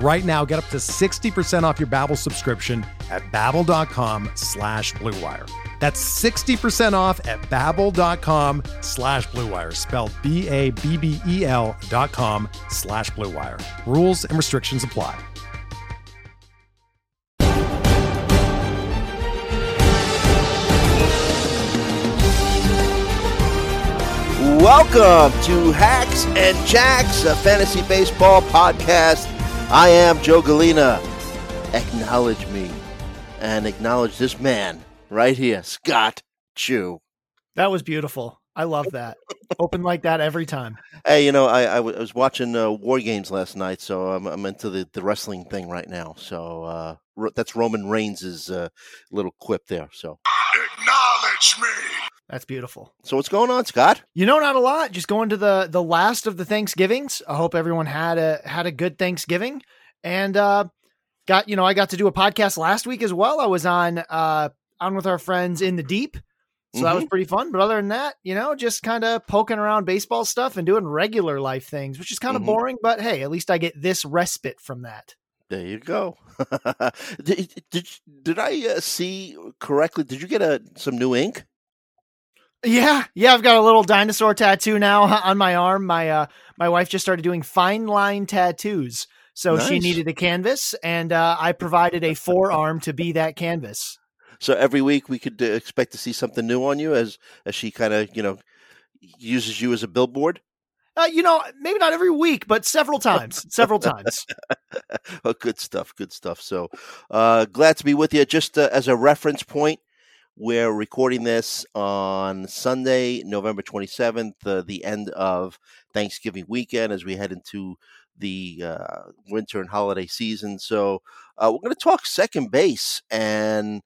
Right now, get up to 60% off your Babbel subscription at babbel.com slash bluewire. That's 60% off at babbel.com slash bluewire, spelled B-A-B-B-E-L dot com slash bluewire. Rules and restrictions apply. Welcome to Hacks and Jacks, a fantasy baseball podcast. I am Joe Galena. Acknowledge me and acknowledge this man right here, Scott Chu. That was beautiful. I love that. Open like that every time. Hey, you know, I, I, w- I was watching uh, War Games last night, so I'm, I'm into the, the wrestling thing right now. So uh, ro- that's Roman Reigns' uh, little quip there. So Acknowledge me. That's beautiful. So what's going on, Scott? You know, not a lot. Just going to the the last of the Thanksgivings. I hope everyone had a had a good Thanksgiving, and uh, got you know I got to do a podcast last week as well. I was on uh on with our friends in the deep, so that was pretty fun. But other than that, you know, just kind of poking around baseball stuff and doing regular life things, which is kind of Mhm. boring. But hey, at least I get this respite from that. There you go. did, did did I uh, see correctly? Did you get a some new ink? Yeah, yeah, I've got a little dinosaur tattoo now on my arm. My uh my wife just started doing fine line tattoos. So she needed a canvas and uh, I provided a forearm to be that canvas. So every week we could uh, expect to see something new on you as as she kind of you know uses you as a billboard. Uh, you know, maybe not every week, but several times, several times. oh, good stuff, good stuff. So uh, glad to be with you. Just uh, as a reference point, we're recording this on Sunday, November twenty seventh, uh, the end of Thanksgiving weekend, as we head into the uh, winter and holiday season. So uh, we're going to talk second base and.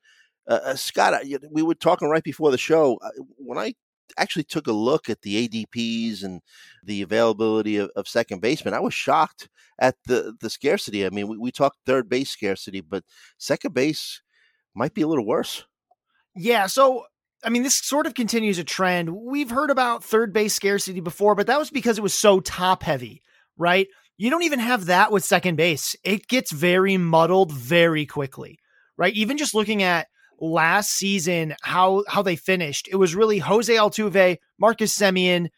Uh, uh, Scott, we were talking right before the show. uh, When I actually took a look at the ADPs and the availability of, of second baseman, I was shocked at the the scarcity. I mean, we, we talked third base scarcity, but second base might be a little worse. Yeah, so I mean, this sort of continues a trend. We've heard about third base scarcity before, but that was because it was so top heavy, right? You don't even have that with second base. It gets very muddled very quickly, right? Even just looking at last season, how how they finished, it was really Jose Altuve, Marcus Semien,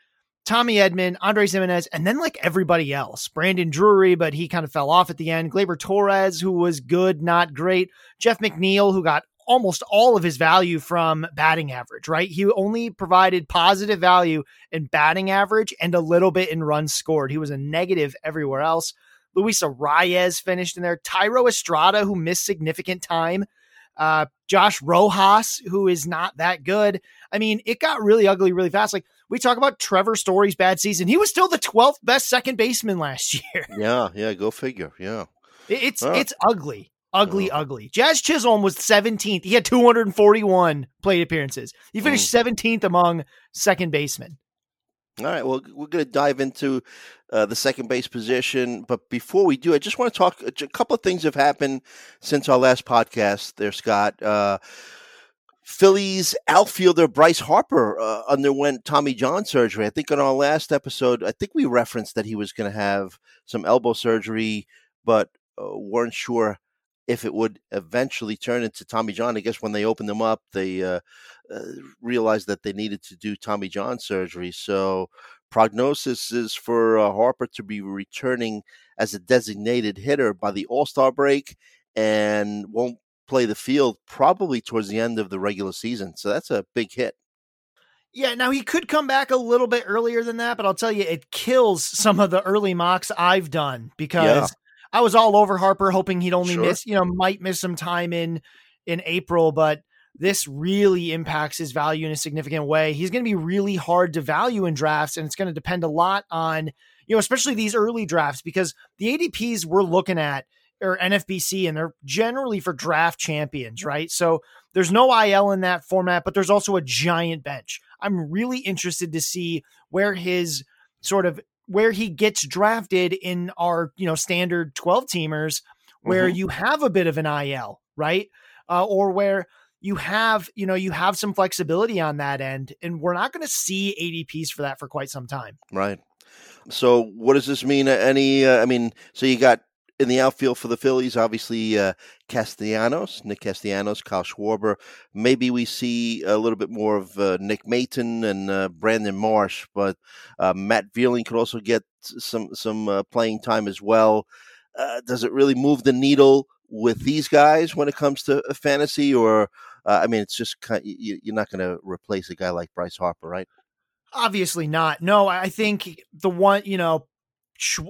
Tommy Edman, Andres Gimenez, and then like everybody else. Brandon Drury, but he kind of fell off at the end. Gleyber Torres, who was good, not great. Jeff McNeil, who got almost all of his value from batting average, right? He only provided positive value in batting average and a little bit in runs scored. He was a negative everywhere else. Luis Arraez finished in there. Thairo Estrada, who missed significant time. Uh, Josh Rojas, who is not that good. I mean, it got really ugly really fast. Like we talk about Trevor Story's bad season. He was still the 12th best second baseman last year. Yeah, yeah, go figure. Yeah. It's it's ugly. Ugly, Oh. ugly. Jazz Chisholm was 17th. He had 241 plate appearances. He finished 17th among second basemen. All right. Well, we're going to dive into uh, the second base position, but before we do, I just want to talk. A couple of things have happened since our last podcast. There, Scott. Uh, Phillies outfielder Bryce Harper uh, underwent Tommy John surgery. I think on our last episode, I think we referenced that he was going to have some elbow surgery, but uh, weren't sure if it would eventually turn into Tommy John. I guess when they opened them up, they uh, uh, realized that they needed to do Tommy John surgery. So prognosis is for uh, Harper to be returning as a designated hitter by the All Star break and won't play the field probably towards the end of the regular season. So that's a big hit. Yeah, now he could come back a little bit earlier than that, but I'll tell you, it kills some of the early mocks I've done because. I was all over Harper, hoping he'd only Sure. miss, you know, might miss some time in in April, but this really impacts his value in a significant way. He's going to be really hard to value in drafts, and it's going to depend a lot on, you know, especially these early drafts because the ADPs we're looking at are NFBC and they're generally for draft champions, right? So there's no IL in that format, but there's also a giant bench. I'm really interested to see where his sort of where he gets drafted in our, you know, standard 12 teamers where Mhm. you have a bit of an IL, right? Uh, or where you have, you know, you have some flexibility on that end and we're not going to see ADPs for that for quite some time. Right. So, what does this mean? Any? Uh, I mean, so you got in the outfield for the Phillies, obviously uh, Castellanos, Nick Castellanos, Kyle Schwarber. Maybe we see a little bit more of uh, Nick Maton and uh, Brandon Marsh, but uh, Matt Vierling could also get some some uh, playing time as well. Uh, does it really move the needle with these guys when it comes to fantasy, or I mean, it's just kind you, you're not going to replace a guy like Bryce Harper, right? Obviously not. No, I think the one, you know,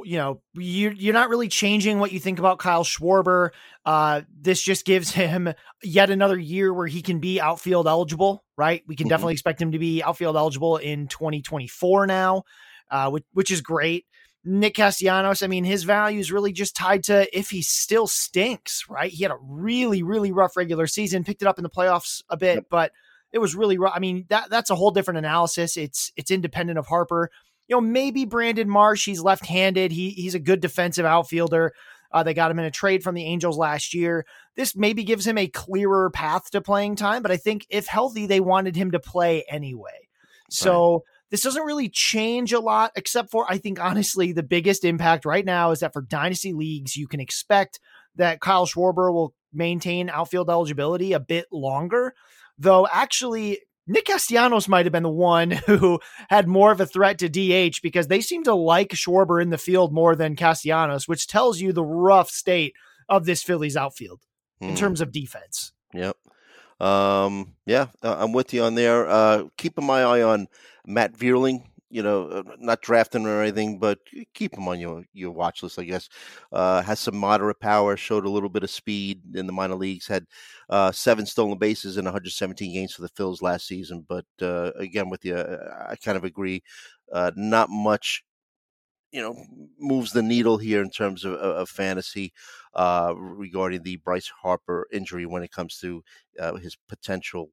you know, you're, you're not really changing what you think about Kyle Schwarber. Uh, this just gives him yet another year where he can be outfield eligible, right? We can Mhm. definitely expect him to be outfield eligible in 2024 now, uh, which, which is great. Nick Castellanos, I mean, his value is really just tied to if he still stinks, right? He had a really, really rough regular season, picked it up in the playoffs a bit, but it was really rough. I mean, that that's a whole different analysis. It's it's independent of Harper. You know, maybe Brandon Marsh, he's left-handed. He he's a good defensive outfielder. Uh, they got him in a trade from the Angels last year. This maybe gives him a clearer path to playing time, but I think if healthy, they wanted him to play anyway. So this doesn't really change a lot, except for I think honestly the biggest impact right now is that for dynasty leagues, you can expect that Kyle Schwarber will maintain outfield eligibility a bit longer. Though actually, Nick Castellanos might have been the one who had more of a threat to DH because they seem to like Schwarber in the field more than Castellanos, which tells you the rough state of this Phillies outfield in Hmm. terms of defense. Yep. Um, yeah, I'm with you on there. Uh, keeping my eye on Matt Vierling. You know, uh, not drafting or anything, but keep him on your your watch list. I guess uh, has some moderate power. Showed a little bit of speed in the minor leagues. Had uh, seven stolen bases in 117 games for the Phils last season. But uh, again, with you, I kind of agree. Uh, not much you know moves the needle here in terms of, of, fantasy uh, regarding the Bryce Harper injury when it comes to his potential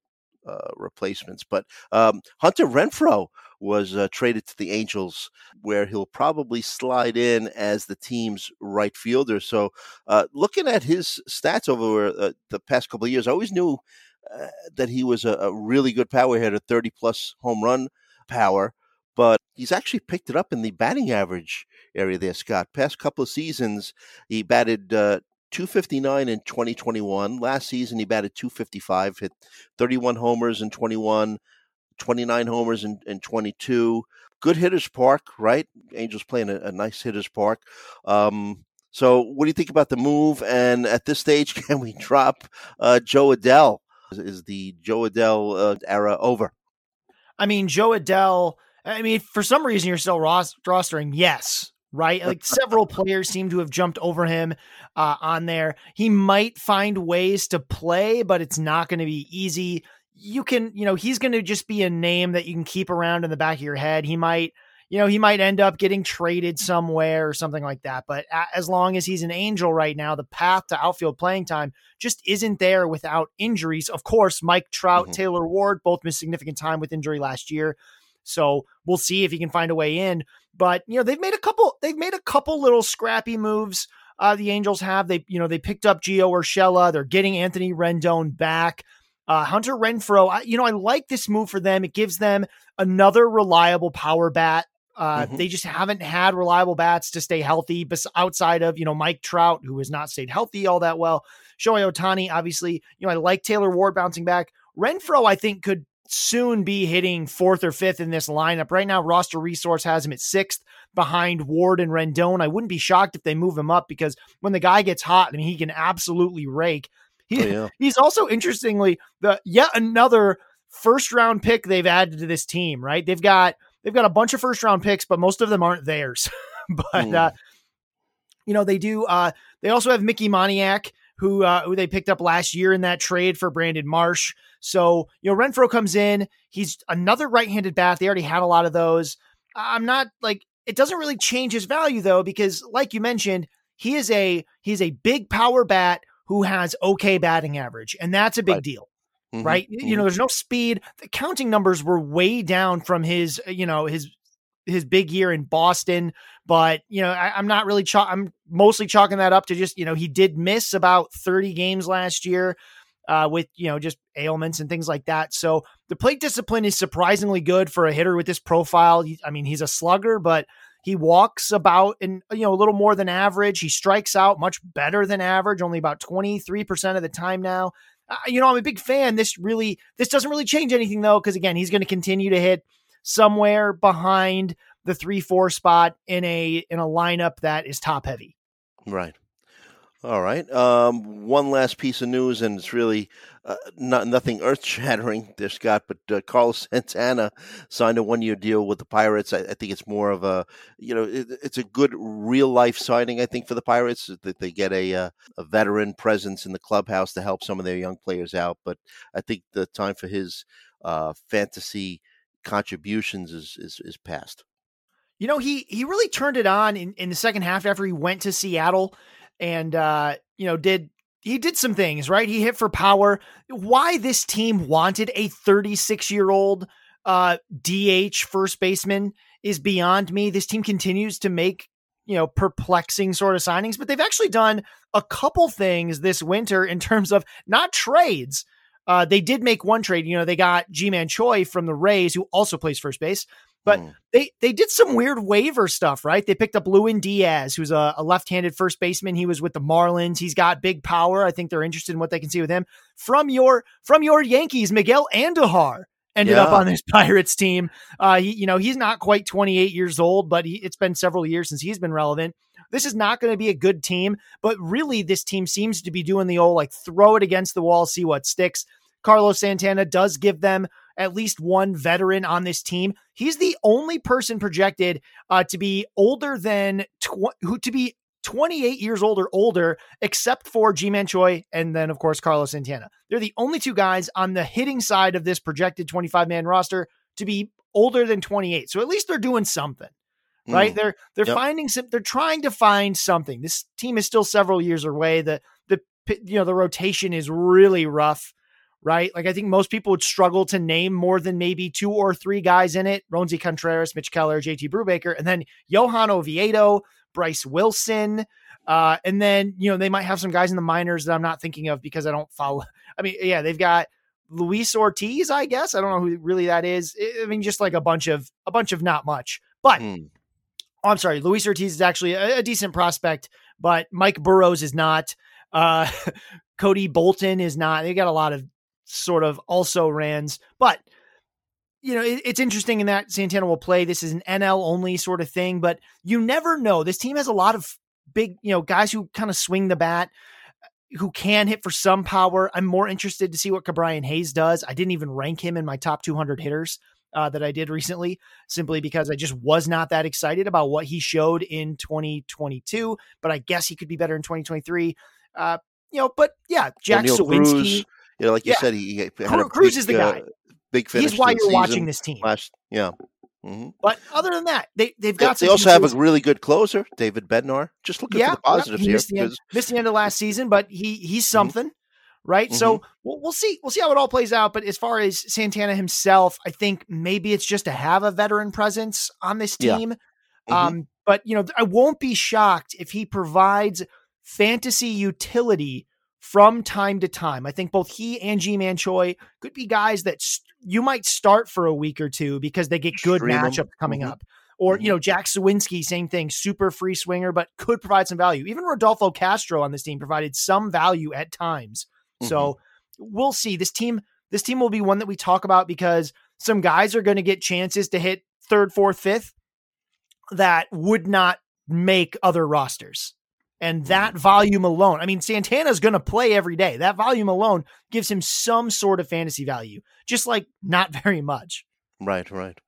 uh, replacements. But um, Hunter Renfroe was uh, traded to the Angels, where he'll probably slide in as the team's right fielder. So, uh, looking at his stats over uh, the past couple of years, I always knew uh, that he was a, a really good power hitter, 30 plus home run power. But he's actually picked it up in the batting average area there, Scott. Past couple of seasons, he batted uh, 259 in 2021. Last season, he batted 255, hit 31 homers in 21, 29 homers in, in 22. Good hitters park, right? Angels playing a, a nice hitters park. Um, so, what do you think about the move? And at this stage, can we drop uh, Jo Adell? Is, is the Jo Adell uh, era over? I mean, Jo Adell. I mean, for some reason you're still ros- rostering. Yes, right. Like several players seem to have jumped over him uh, on there. He might find ways to play, but it's not going to be easy. You can, you know, he's going to just be a name that you can keep around in the back of your head. He might, you know, he might end up getting traded somewhere or something like that. But a- as long as he's an angel right now, the path to outfield playing time just isn't there without injuries. Of course, Mike Trout, Mhm. Taylor Ward both missed significant time with injury last year. So we'll see if he can find a way in. But you know, they've made a couple. They've made a couple little scrappy moves. Uh, the Angels have. They you know they picked up Gio Urshela. They're getting Anthony Rendon back. Uh, Hunter Renfroe. I, you know, I like this move for them. It gives them another reliable power bat. Uh, Mhm. They just haven't had reliable bats to stay healthy, outside of you know Mike Trout, who has not stayed healthy all that well. Shohei Ohtani, obviously, you know, I like Taylor Ward bouncing back. Renfroe, I think, could soon be hitting fourth or fifth in this lineup. Right now, roster resource has him at sixth behind Ward and Rendon. I wouldn't be shocked if they move him up because when the guy gets hot, I mean, he can absolutely rake. He, Oh, yeah. He's also interestingly the yet another first round pick they've added to this team, right? They've got they've got a bunch of first round picks, but most of them aren't theirs. but mm. uh, you know, they do uh they also have Mickey Moniak, who uh, who they picked up last year in that trade for Brandon Marsh. So, you know, Renfroe comes in, he's another right-handed bat. They already had a lot of those. I'm not like it doesn't really change his value though because like you mentioned, he is a he's a big power bat who has okay batting average, and that's a big right. deal. Mm-hmm. Right. Mm-hmm. You know, there's no speed. The counting numbers were way down from his, you know, his his big year in Boston, but you know, I, am not really chalk. I'm mostly chalking that up to just you know he did miss about 30 games last year uh, with you know just ailments and things like that. So the plate discipline is surprisingly good for a hitter with this profile. I mean, he's a slugger, but he walks about in you know a little more than average. He strikes out much better than average, only about 23% of the time now. Uh, you know, I'm a big fan. This really this doesn't really change anything though cuz again, he's going to continue to hit somewhere behind the 3-4 spot in a in a lineup that is top heavy. Right. All right. Um, one last piece of news, and it's really uh, not nothing earth shattering there, Scott. But uh, Carlos Santana signed a one year deal with the Pirates. I, I, think it's more of a, you know, it, it's a good real life signing. I think for the Pirates that they get a uh, a veteran presence in the clubhouse to help some of their young players out. But I think the time for his uh, fantasy contributions is is, is past. You know, he he really turned it on in, in the second half after he went to Seattle and uh, you know did he did some things right. He hit for power. Why this team wanted a 36 year old uh, DH first baseman is beyond me. This team continues to make you know perplexing sort of signings, but they've actually done a couple things this winter in terms of not trades. Uh, they did make one trade. You know, they got Ji-Man Choi from the Rays, who also plays first base. But mm. they they did some weird waiver stuff, right? They picked up Lewin Diaz, who's a, a, left-handed first baseman. He was with the Marlins. He's got big power. I think they're interested in what they can see with him. From your from your Yankees, Miguel Andujar ended yeah. up on this Pirates team. Uh, he, you know, he's not quite 28 years old, but he, it's been several years since he's been relevant. This is not going to be a good team, but really, this team seems to be doing the old like throw it against the wall, see what sticks. Carlos Santana does give them at least one veteran on this team. He's the only person projected uh, to be older than tw- who to be 28 years old or older, except for Ji-Man Choi and then, of course, Carlos Santana. They're the only two guys on the hitting side of this projected 25 man roster to be older than 28. So at least they're doing something. Right. Mm. They're they're yep. finding some they're trying to find something. This team is still several years away. The the you know the rotation is really rough right? Like I think most people would struggle to name more than maybe two or three guys in it: Roansy Contreras, Mitch Keller, JT Brubaker, and then Johan Oviedo, Bryce Wilson. Uh, and then you know they might have some guys in the minors that I'm not thinking of because I don't follow. I mean, yeah, they've got Luis Ortiz, I guess. I don't know who really that is. I mean, just like a bunch of a bunch of not much. But mm. Oh, I'm sorry, Luis Ortiz is actually a, a, decent prospect, but Mike Burrows is not. Uh, Cody Bolton is not. They got a lot of sort of also rans. But you know, it, it's interesting in that Santana will play. This is an NL only sort of thing, but you never know. This team has a lot of big, you know, guys who kind of swing the bat, who can hit for some power. I'm more interested to see what Ke'Bryan Hayes does. I didn't even rank him in my top 200 hitters. Uh, that I did recently, simply because I just was not that excited about what he showed in 2022. But I guess he could be better in 2023. Uh, you know, but yeah, Jack Suwinski. You know, like you yeah. said, he, he Cruz big, is the guy. Uh, big finish. He's why you're watching this team. Last, yeah. Mm-hmm. But other than that, they they've got. They, they also have a really good closer, David Bednar. Just looking yeah, for the positives yeah, missed here. The end, missed the end of last season, but he he's mm-hmm. something, mm-hmm. Right? Mm-hmm. So we'll, we'll see we'll see how it all plays out. But as far as Santana himself, I think maybe it's just to have a veteran presence on this team. Yeah. Mm-hmm. Um, but you know, I won't be shocked if he provides fantasy utility from time to time. I think both he and Ji-Man Choi could be guys that st- you might start for a week or two because they get good Stream matchups coming mm-hmm. up. Or, mm-hmm. you know, Jack Suwinski, same thing, super free swinger, but could provide some value. Even Rodolfo Castro on this team provided some value at times. Mm-hmm. So we'll see. This team, this team will be one that we talk about because some guys are going to get chances to hit third, fourth, fifth that would not make other rosters. And that volume alone, I mean, Santana's going to play every day. That volume alone gives him some sort of fantasy value, just like not very much. Right, right.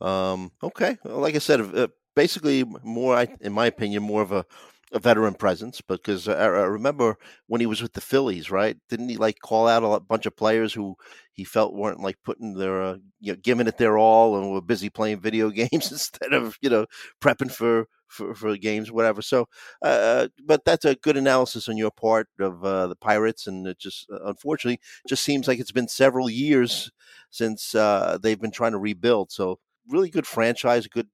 Um, okay. Well, like I said, uh, basically more, I, in my opinion, more of a a veteran presence because I, I, remember when he was with the Phillies, right? Didn't he like call out a bunch of players who he felt weren't like putting their, uh, you know, giving it their all and were busy playing video games instead of, you know, prepping for, for, for games, whatever. So, uh, but that's a good analysis on your part of uh, the Pirates. And it just, uh, unfortunately, just seems like it's been several years since uh, they've been trying to rebuild. So, really good franchise, good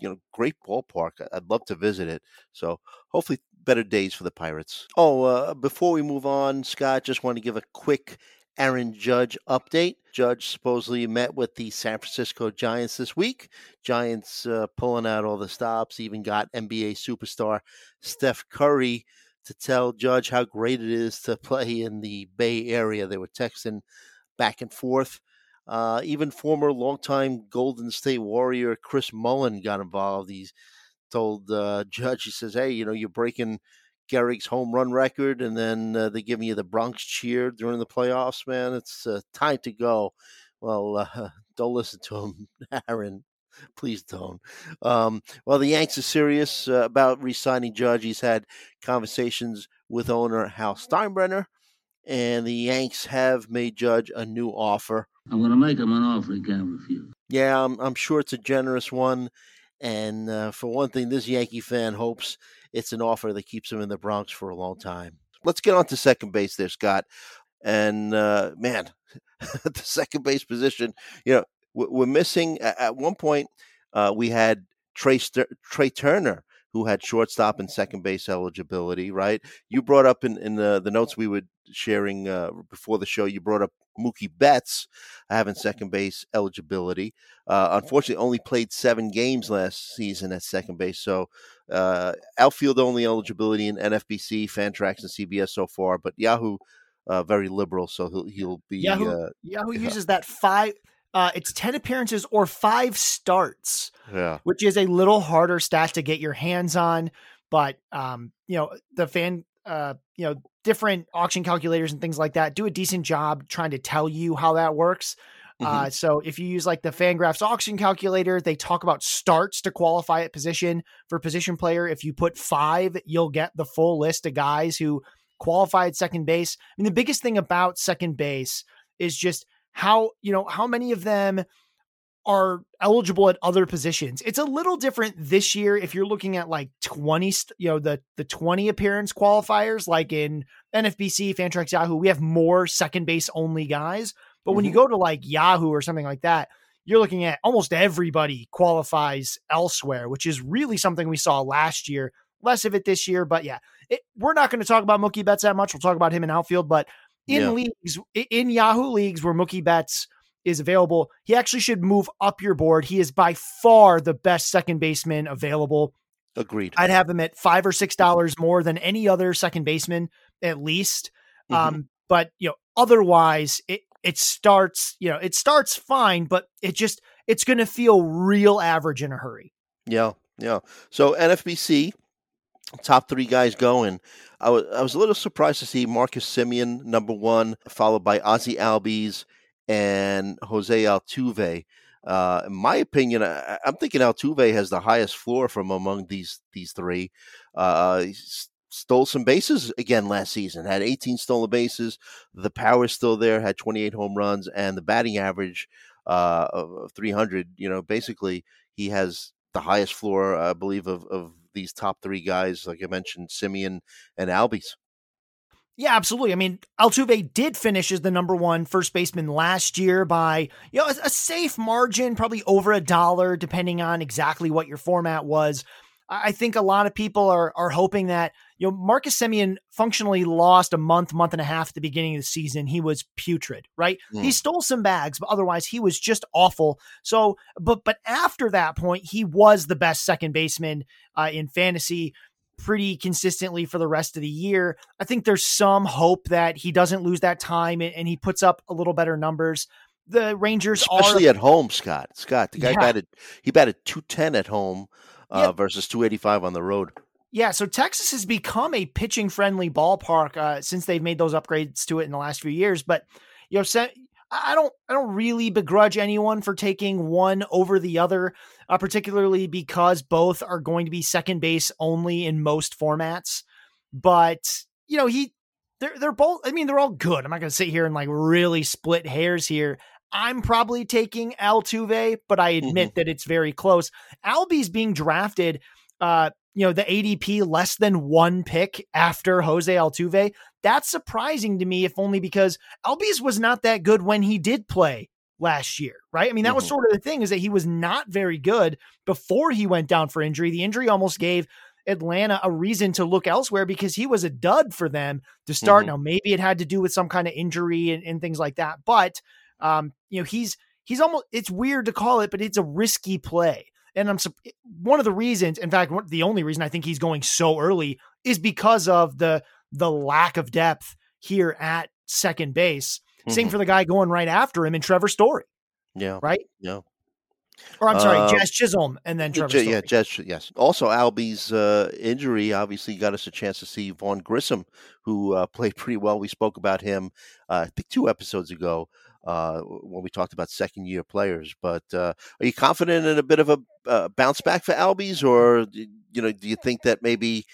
you know, great ballpark. I'd love to visit it. So hopefully better days for the Pirates. Oh, uh, before we move on, Scott, just want to give a quick Aaron Judge update. Judge supposedly met with the San Francisco Giants this week. Giants uh, pulling out all the stops, even got NBA superstar Steph Curry to tell Judge how great it is to play in the Bay Area. They were texting back and forth. Uh, even former longtime Golden State Warrior Chris Mullin got involved. He told uh, Judge, he says, "Hey, you know, you're breaking Gehrig's home run record, and then uh, they're giving you the Bronx cheer during the playoffs. Man, it's uh, time to go." Well, uh, don't listen to him, Aaron. Please don't. Um, well, the Yanks are serious uh, about re-signing Judge. He's had conversations with owner Hal Steinbrenner, and the Yanks have made Judge a new offer I'm going to make him an offer he can't refuse. Yeah, I'm, I'm sure it's a generous one. And uh, for one thing, this Yankee fan hopes it's an offer that keeps him in the Bronx for a long time. Let's get on to second base there, Scott. And uh, man, the second base position, you know, we're missing. At one point, uh, we had Trey, Trey Turner who had shortstop and second base eligibility, right? You brought up in, in the, the notes we were sharing uh, before the show, you brought up Mookie Betts having second base eligibility. Uh, unfortunately, only played seven games last season at second base. So uh, outfield only eligibility in NFBC, Fantrax, and CBS so far, but Yahoo. Uh, very liberal, so he'll he'll be Yahoo. Uh, Yahoo uses that five uh, it's 10 appearances or five starts, yeah. which is a little harder stat to get your hands on. But, um, you know, the fan, uh, you know, different auction calculators and things like that do a decent job trying to tell you how that works. Mm-hmm. Uh, so if you use like the Fangraphs auction calculator, they talk about starts to qualify at position for position player. If you put five, you'll get the full list of guys who qualify at second base. I mean, the biggest thing about second base is just how you know how many of them are eligible at other positions. It's a little different this year if you're looking at like 20, you know, the the 20 appearance qualifiers, like in NFBC, Fantrax, Yahoo, we have more second base only guys. But mm-hmm. when you mm-hmm. go to like Yahoo or something like that, you're looking at almost everybody qualifies elsewhere, which is really something we saw last year. Less of it this year, but yeah, it, we're not going to talk about Mookie Betts that much. We'll talk about him in outfield, but in yeah. leagues in Yahoo leagues where Mookie Betts is available, he actually should move up your board. He is by far the best second baseman available. Agreed. I'd have him at five or six dollars more than any other second baseman, at least. Mm-hmm. Um, but you know, otherwise, it it starts, you know, it starts fine, but it just it's going to feel real average in a hurry. Yeah, yeah. So NFBC top three guys going. I was I was a little surprised to see Marcus Semien number one, followed by Ozzie Albies and Jose Altuve. Uh, in my opinion, I, am thinking Altuve has the highest floor from among these these three. Uh, stole some bases again last season. Had 18 stolen bases. The power is still there. Had 28 home runs and the batting average uh, of 300. You know, basically he has the highest floor, I believe, of, of these top three guys, like I mentioned, Semien and Albies. Yeah, absolutely. I mean, Altuve did finish as the number one first baseman last year by you know a, safe margin, probably over a dollar, depending on exactly what your format was. I think a lot of people are are hoping that you know Marcus Semien functionally lost a month, month and a half at the beginning of the season. He was putrid, right? Mm. He stole some bags, but otherwise he was just awful. So, but but after that point, he was the best second baseman uh, in fantasy pretty consistently for the rest of the year. I think there's some hope that he doesn't lose that time and, and he puts up a little better numbers. The Rangers especially are, at home, Scott. Scott, the guy yeah. batted he batted two ten at home uh, versus 285 on the road. Yeah, so Texas has become a pitching friendly ballpark uh, since they've made those upgrades to it in the last few years. But you know, I don't I don't really begrudge anyone for taking one over the other, uh, particularly because both are going to be second base only in most formats. But you know, he they're they're both. I mean, they're all good. I'm not going to sit here and like really split hairs here. I'm probably taking Altuve, but I admit mm-hmm. that it's very close. Albies being drafted uh, you know, the ADP less than one pick after Jose Altuve. That's surprising to me, if only because Albies was not that good when he did play last year, right? I mean, that mm-hmm. was sort of the thing is that he was not very good before he went down for injury. The injury almost gave Atlanta a reason to look elsewhere because he was a dud for them to start. Mm-hmm. Now, maybe it had to do with some kind of injury and, and things like that, but um, you know, he's he's almost it's weird to call it, but it's a risky play. And I'm one of the reasons, in fact, the only reason I think he's going so early is because of the the lack of depth here at second base. Mm-hmm. Same for the guy going right after him in Trevor Story. Yeah. Right? Yeah. Or I'm sorry, uh, Jazz Chisholm and then Trevor Yeah, Jazz, yes. Also, Albie's uh, injury obviously got us a chance to see Vaughn Grissom, who uh, played pretty well. We spoke about him, uh, I think, two episodes ago uh, when we talked about second year players. But uh, are you confident in a bit of a uh, bounce back for Albies, or you know, do you think that maybe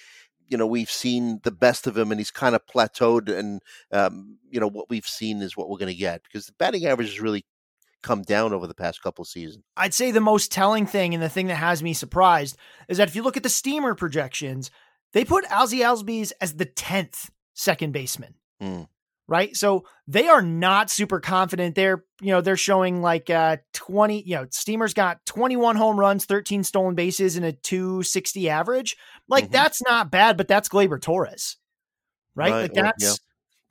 you know we've seen the best of him and he's kind of plateaued, and um, you know what we've seen is what we're going to get because the batting average has really come down over the past couple seasons. I'd say the most telling thing and the thing that has me surprised is that if you look at the steamer projections, they put Ozzie Albies as the tenth second baseman. Mm right? So they are not super confident. They're, you know, they're showing like uh 20, you know, Steamer's got 21 home runs, 13 stolen bases and a 260 average. Like mm-hmm. that's not bad, but that's Gleyber Torres. Right? right. Like that's yeah.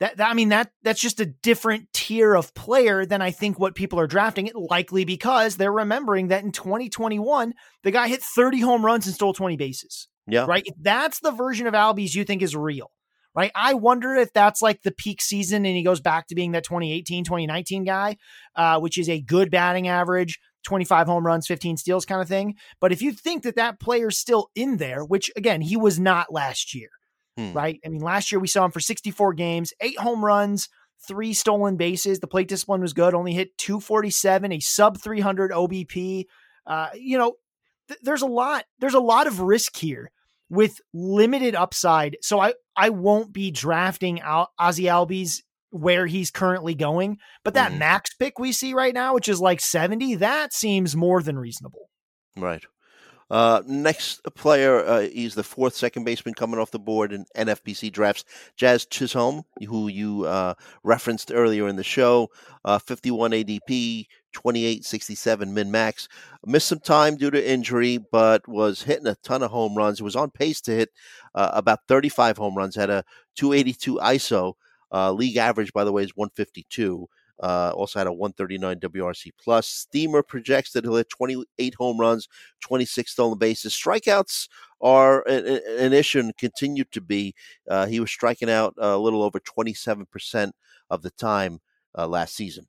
that, that I mean that that's just a different tier of player than I think what people are drafting it likely because they're remembering that in 2021 the guy hit 30 home runs and stole 20 bases. Yeah. Right? If that's the version of Albies you think is real right? I wonder if that's like the peak season and he goes back to being that 2018, 2019 guy, uh, which is a good batting average, 25 home runs, 15 steals kind of thing. But if you think that that player's still in there, which again, he was not last year, hmm. right? I mean, last year we saw him for 64 games, eight home runs, three stolen bases. The plate discipline was good, only hit 247, a sub 300 OBP. Uh, you know, th- there's a lot, there's a lot of risk here with limited upside. So I, I won't be drafting out Ozzie Albies where he's currently going. But that mm. max pick we see right now, which is like 70, that seems more than reasonable. Right. Uh, next player, uh, he's the fourth second baseman coming off the board in NFBC drafts. Jazz Chisholm, who you uh, referenced earlier in the show, uh, 51 ADP, 28-67 min max. Missed some time due to injury, but was hitting a ton of home runs. He was on pace to hit uh, about 35 home runs. Had a 282 ISO. Uh, league average, by the way, is 152. Uh, also had a 139 WRC plus. Steamer projects that he'll hit 28 home runs, 26 stolen bases. Strikeouts are an, an issue and continue to be. Uh, he was striking out a little over 27% of the time uh, last season.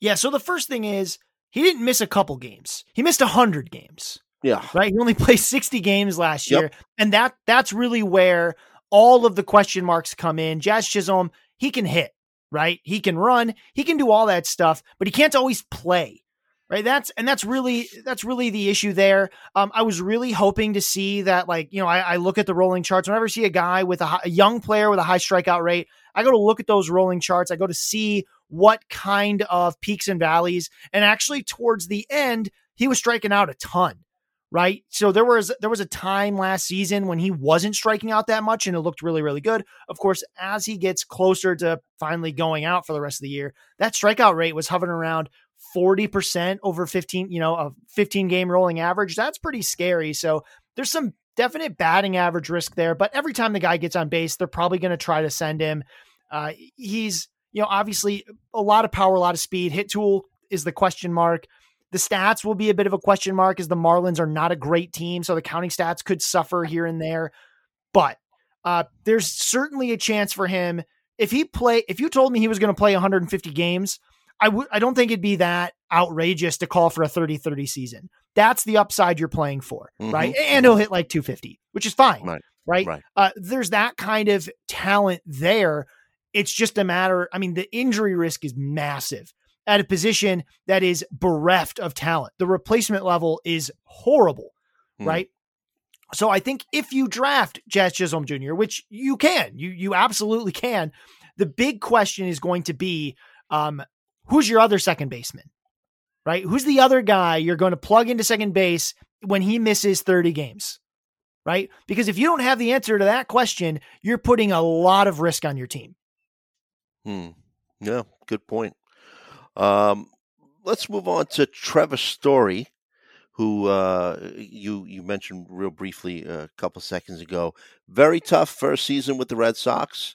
Yeah. So the first thing is he didn't miss a couple games. He missed 100 games. Yeah. Right. He only played 60 games last year. And that that's really where all of the question marks come in. Jazz Chisholm, he can hit right? He can run, he can do all that stuff, but he can't always play. Right. That's and that's really that's really the issue there. Um, I was really hoping to see that, like, you know, I, I look at the rolling charts. Whenever I see a guy with a, high, a young player with a high strikeout rate, I go to look at those rolling charts. I go to see what kind of peaks and valleys. And actually, towards the end, he was striking out a ton right? So there was there was a time last season when he wasn't striking out that much and it looked really really good. Of course, as he gets closer to finally going out for the rest of the year, that strikeout rate was hovering around 40% over 15, you know, a 15 game rolling average. That's pretty scary. So there's some definite batting average risk there, but every time the guy gets on base, they're probably going to try to send him. Uh, he's, you know, obviously a lot of power, a lot of speed. Hit tool is the question mark. The stats will be a bit of a question mark as the Marlins are not a great team, so the counting stats could suffer here and there. But uh, there's certainly a chance for him if he play. If you told me he was going to play 150 games, I would. I don't think it'd be that outrageous to call for a 30-30 season. That's the upside you're playing for, mm-hmm. right? And he'll hit like 250, which is fine. Right. Right. Right. Uh, there's that kind of talent there. It's just a matter. I mean, the injury risk is massive at a position that is bereft of talent. The replacement level is horrible. Hmm. Right. So I think if you draft Jazz Chisholm Jr., which you can, you you absolutely can, the big question is going to be um, who's your other second baseman, right? Who's the other guy you're going to plug into second base when he misses 30 games, right? Because if you don't have the answer to that question, you're putting a lot of risk on your team. Hmm. Yeah, good point. Um, let's move on to Trevor Story, who uh, you you mentioned real briefly a couple seconds ago. Very tough first season with the Red Sox.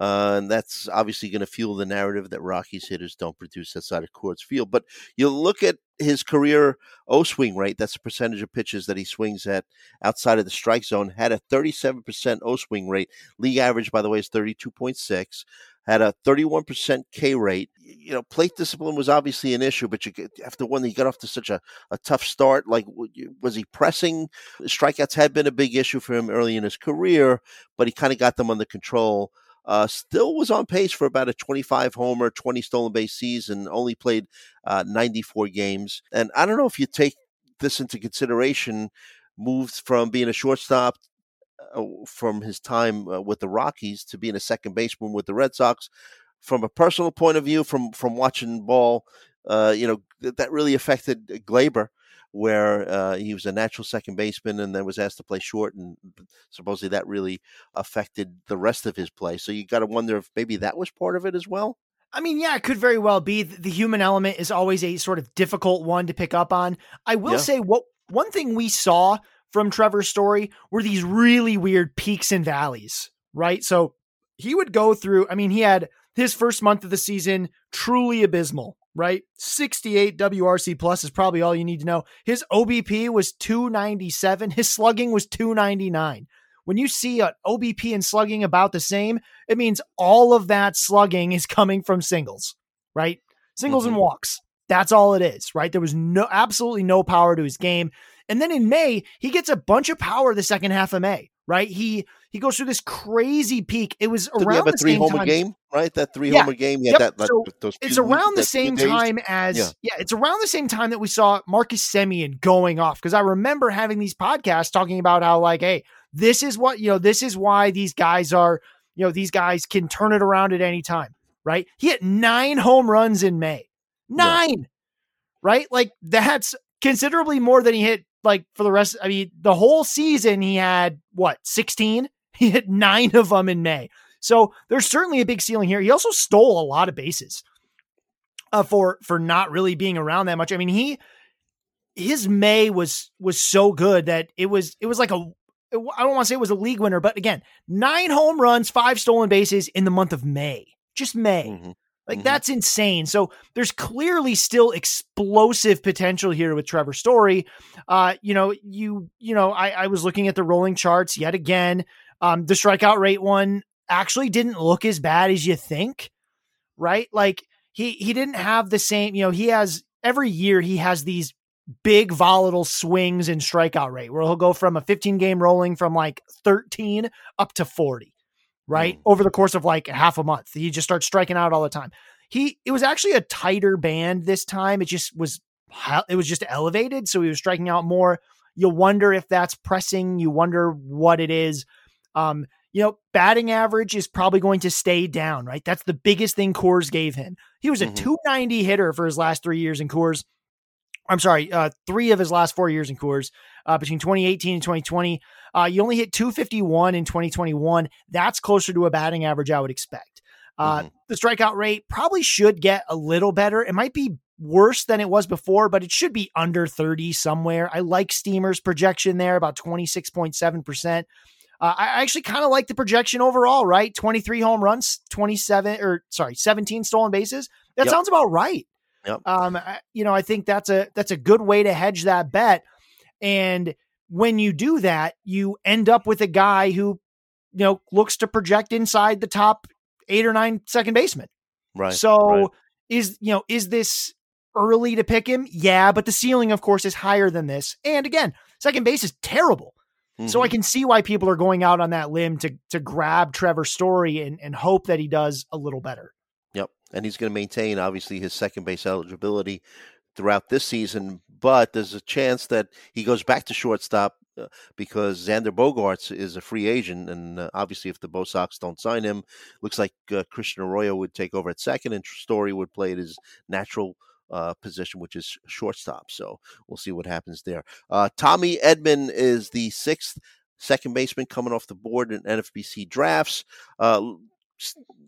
Uh, and that's obviously going to fuel the narrative that Rockies hitters don't produce outside of Coors Field. But you look at his career O swing rate, that's the percentage of pitches that he swings at outside of the strike zone, had a 37% O swing rate. League average, by the way, is 32.6 had a 31% K rate. You know, plate discipline was obviously an issue, but you after one he got off to such a, a tough start, like was he pressing? Strikeouts had been a big issue for him early in his career, but he kind of got them under control. Uh, still was on pace for about a 25 homer, 20 stolen base season, only played uh, 94 games. And I don't know if you take this into consideration, moved from being a shortstop from his time uh, with the Rockies to being a second baseman with the Red Sox. From a personal point of view, from from watching ball, uh, you know th- that really affected Gleyber, where uh, he was a natural second baseman and then was asked to play short, and supposedly that really affected the rest of his play. So you got to wonder if maybe that was part of it as well. I mean, yeah, it could very well be. The human element is always a sort of difficult one to pick up on. I will Yeah. say what one thing we saw from Trevor's story were these really weird peaks and valleys, right? So he would go through, I mean, he had his first month of the season truly abysmal, right? 68 WRC plus is probably all you need to know. His OBP was 297, his slugging was 299. When you see an OBP and slugging about the same, it means all of that slugging is coming from singles, right? Singles and mm-hmm. walks. That's all it is, right? There was no absolutely no power to his game. And then in May, he gets a bunch of power the second half of May, right? He he goes through this crazy peak. It was Did around have a the three same homer time. game, right? That three Yeah. homer game. Yeah, Yep. that. So It's around the same time as Yeah. yeah. it's around the same time that we saw Marcus Semien going off because I remember having these podcasts talking about how like, hey, this is what you know, this is why these guys are, you know, these guys can turn it around at any time, right? He hit nine home runs in May, nine, right? Like that's considerably more than he hit like for the rest. I mean, the whole season he had what sixteen. He hit nine of them in May. So there's certainly a big ceiling here. He also stole a lot of bases uh, for for not really being around that much. I mean, he his May was was so good that it was it was like a I don't want to say it was a league winner, but again, nine home runs, five stolen bases in the month of May, just May. Mhm. Like Mhm. that's insane. So there's clearly still explosive potential here with Trevor Story. Uh, you know, you you know, I, I was looking at the rolling charts yet again. Um, the strikeout rate one actually didn't look as bad as you think, right? Like he he didn't have the same. You know, he has every year he has these big volatile swings in strikeout rate where he'll go from a 15 game rolling from like 13 up to 40 right Mm. over the course of like half a month. He just starts striking out all the time. He it was actually a tighter band this time. It just was it was just elevated so he was striking out more. You wonder if that's pressing. You wonder what it is. Um you know batting average is probably going to stay down right? That's the biggest thing Coors gave him. He was a Mhm. 290 hitter for his last 3 years in Coors I'm sorry, uh, three of his last four years in Coors, uh, between 2018 and 2020. Uh, you only hit 251 in 2021. That's closer to a batting average I would expect. Uh, Mhm. The strikeout rate probably should get a little better. It might be worse than it was before, but it should be under 30 somewhere. I like Steamer's projection there, about 26.7%. Uh, I I actually kind of like the projection overall, right? 23 home runs, 27 or sorry, 17 stolen bases. That Yep. sounds about right. Yep. Um, you know, I think that's a that's a good way to hedge that bet. And when you do that, you end up with a guy who, you know, looks to project inside the top eight or nine second baseman. Right. so right. is you know is this early to pick him? Yeah, but the ceiling, of course, is higher than this. And again, second base is terrible. So I Mhm. can see why people are going out on that limb to to grab Trevor Story and, and hope that he does a little better. And he's going to maintain, obviously, his second base eligibility throughout this season. But there's a chance that he goes back to shortstop uh, because Xander Bogaerts is a free agent. And uh, obviously, if the Bo Sox don't sign him, looks like uh, Christian Arroyo would take over at second and Story would play at his natural uh, position, which is shortstop. So we'll see what happens there. Uh, Tommy Edman is the sixth second baseman coming off the board in NFBC drafts.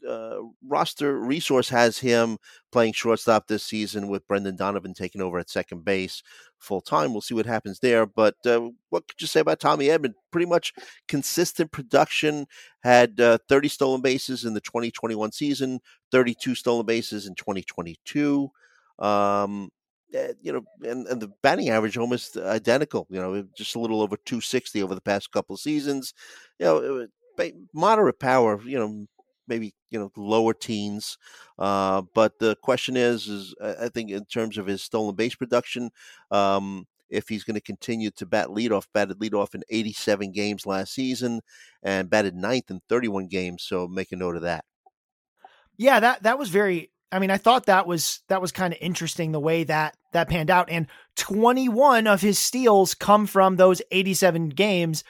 Uh, roster resource has him playing shortstop this season with Brendan Donovan taking over at second base full time. We'll see what happens there. But uh, what could you say about Tommy Edman? Pretty much consistent production. Had uh, 30 stolen bases in the 2021 season, 32 stolen bases in 2022. Um, eh, you know, and, and the batting average almost identical. You know, just a little over 260 over the past couple of seasons. You know, ba- moderate power. You know, maybe you know lower teens. Uh, but the question is, is I think in terms of his stolen base production, um, if he's going to continue to bat leadoff, batted leadoff in 87 games last season, and batted ninth in 31 games. So make a note of that. Yeah, that that was very I mean, I thought that was that was kind of interesting the way that that panned out and 21 of his steals come from those 87 games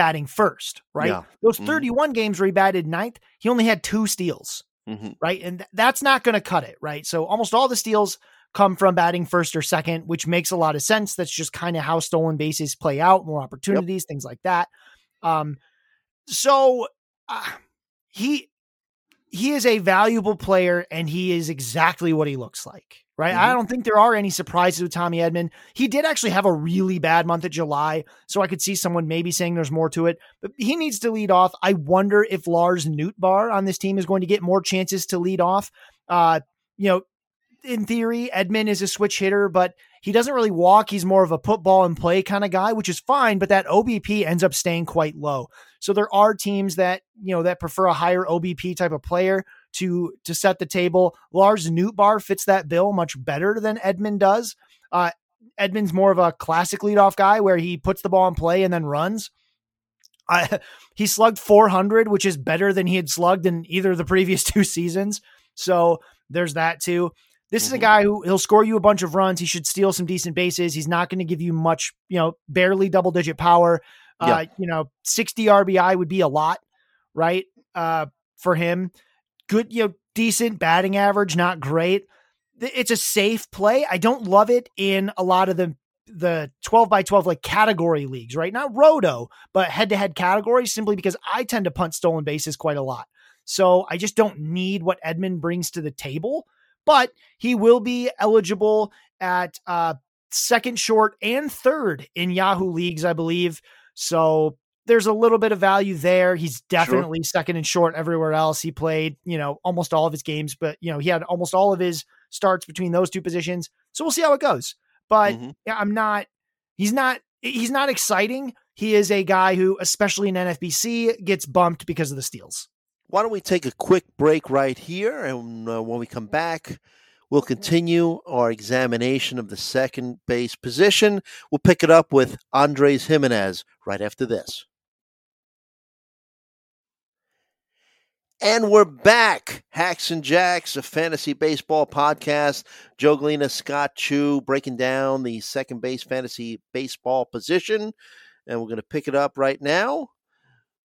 batting first, right? Yeah. Those Mhm. 31 games where he batted ninth, he only had two steals, hmm right? And th- that's not going to cut it, right? So almost all the steals come from batting first or second, which makes a lot of sense. That's just kind of how stolen bases play out, more opportunities, things like that. Um, so uh, he he is a valuable player, and he is exactly what he looks like. Right. I Mhm. don't think there are any surprises with Tommy Edman. He did actually have a really bad month of July, so I could see someone maybe saying there's more to it. But he needs to lead off. I wonder if Lars Nootbaar on this team is going to get more chances to lead off. Uh, you know, in theory, Edman is a switch hitter, but he doesn't really walk. He's more of a put ball and play kind of guy, which is fine, but that OBP ends up staying quite low. So there are teams that, you know, that prefer a higher OBP type of player to to set the table. Lars Nootbaar fits that bill much better than Edman does. Uh Edman's more of a classic leadoff guy where he puts the ball in play and then runs. I, he slugged 400, which is better than he had slugged in either of the previous two seasons. So there's that too. This is a Mhm. guy who he'll score you a bunch of runs. He should steal some decent bases. He's not going to give you much, you know, barely double digit power. Uh, you know, 60 RBI would be a lot, right? Uh, for him. Good, you know, decent batting average, not great. It's a safe play. I don't love it in a lot of the the 12 by 12 like category leagues, right? Not roto, but head to head categories simply because I tend to punt stolen bases quite a lot. So I just don't need what Edman brings to the table, but he will be eligible at uh, second short and third in Yahoo leagues, I believe. So there's a little bit of value there. He's definitely second and short everywhere else. He played, you know, almost all of his games, but you know, he had almost all of his starts between those two positions. So we'll see how it goes. But Mhm. yeah, I'm not he's not he's not exciting. He is a guy who, especially in NFBC, gets bumped because of the steals. Why don't we take a quick break right here? And uh, when we come back, we'll continue our examination of the second base position. We'll pick it up with Andres Gimenez right after this. And we're back. Hacks and Jacks, a fantasy baseball podcast. Joe Gallina, Scott Chu, breaking down the second base fantasy baseball position. And we're going to pick it up right now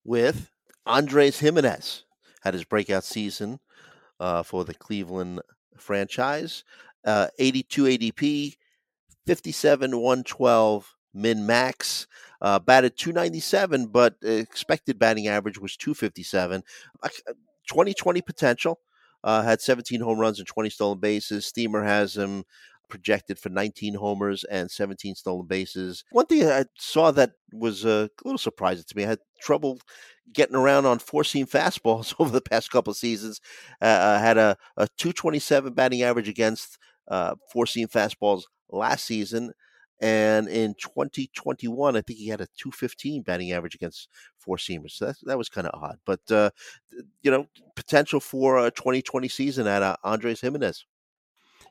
with Andres Gimenez. Had his breakout season uh, for the Cleveland franchise. Uh, 82 ADP, 57 112 min max. Uh, batted 297, but expected batting average was 257. Uh, 2020 potential. Uh, had 17 home runs and 20 stolen bases. Steamer has him projected for 19 homers and 17 stolen bases. One thing I saw that was uh, a little surprising to me. I had trouble getting around on four seam fastballs over the past couple of seasons. Uh, uh, had a, a 227 batting average against uh, four seam fastballs last season. And in 2021, I think he had a 215 batting average against four seamers. So that, that was kind of odd. But, uh, you know, potential for a 2020 season at uh, Andres Gimenez.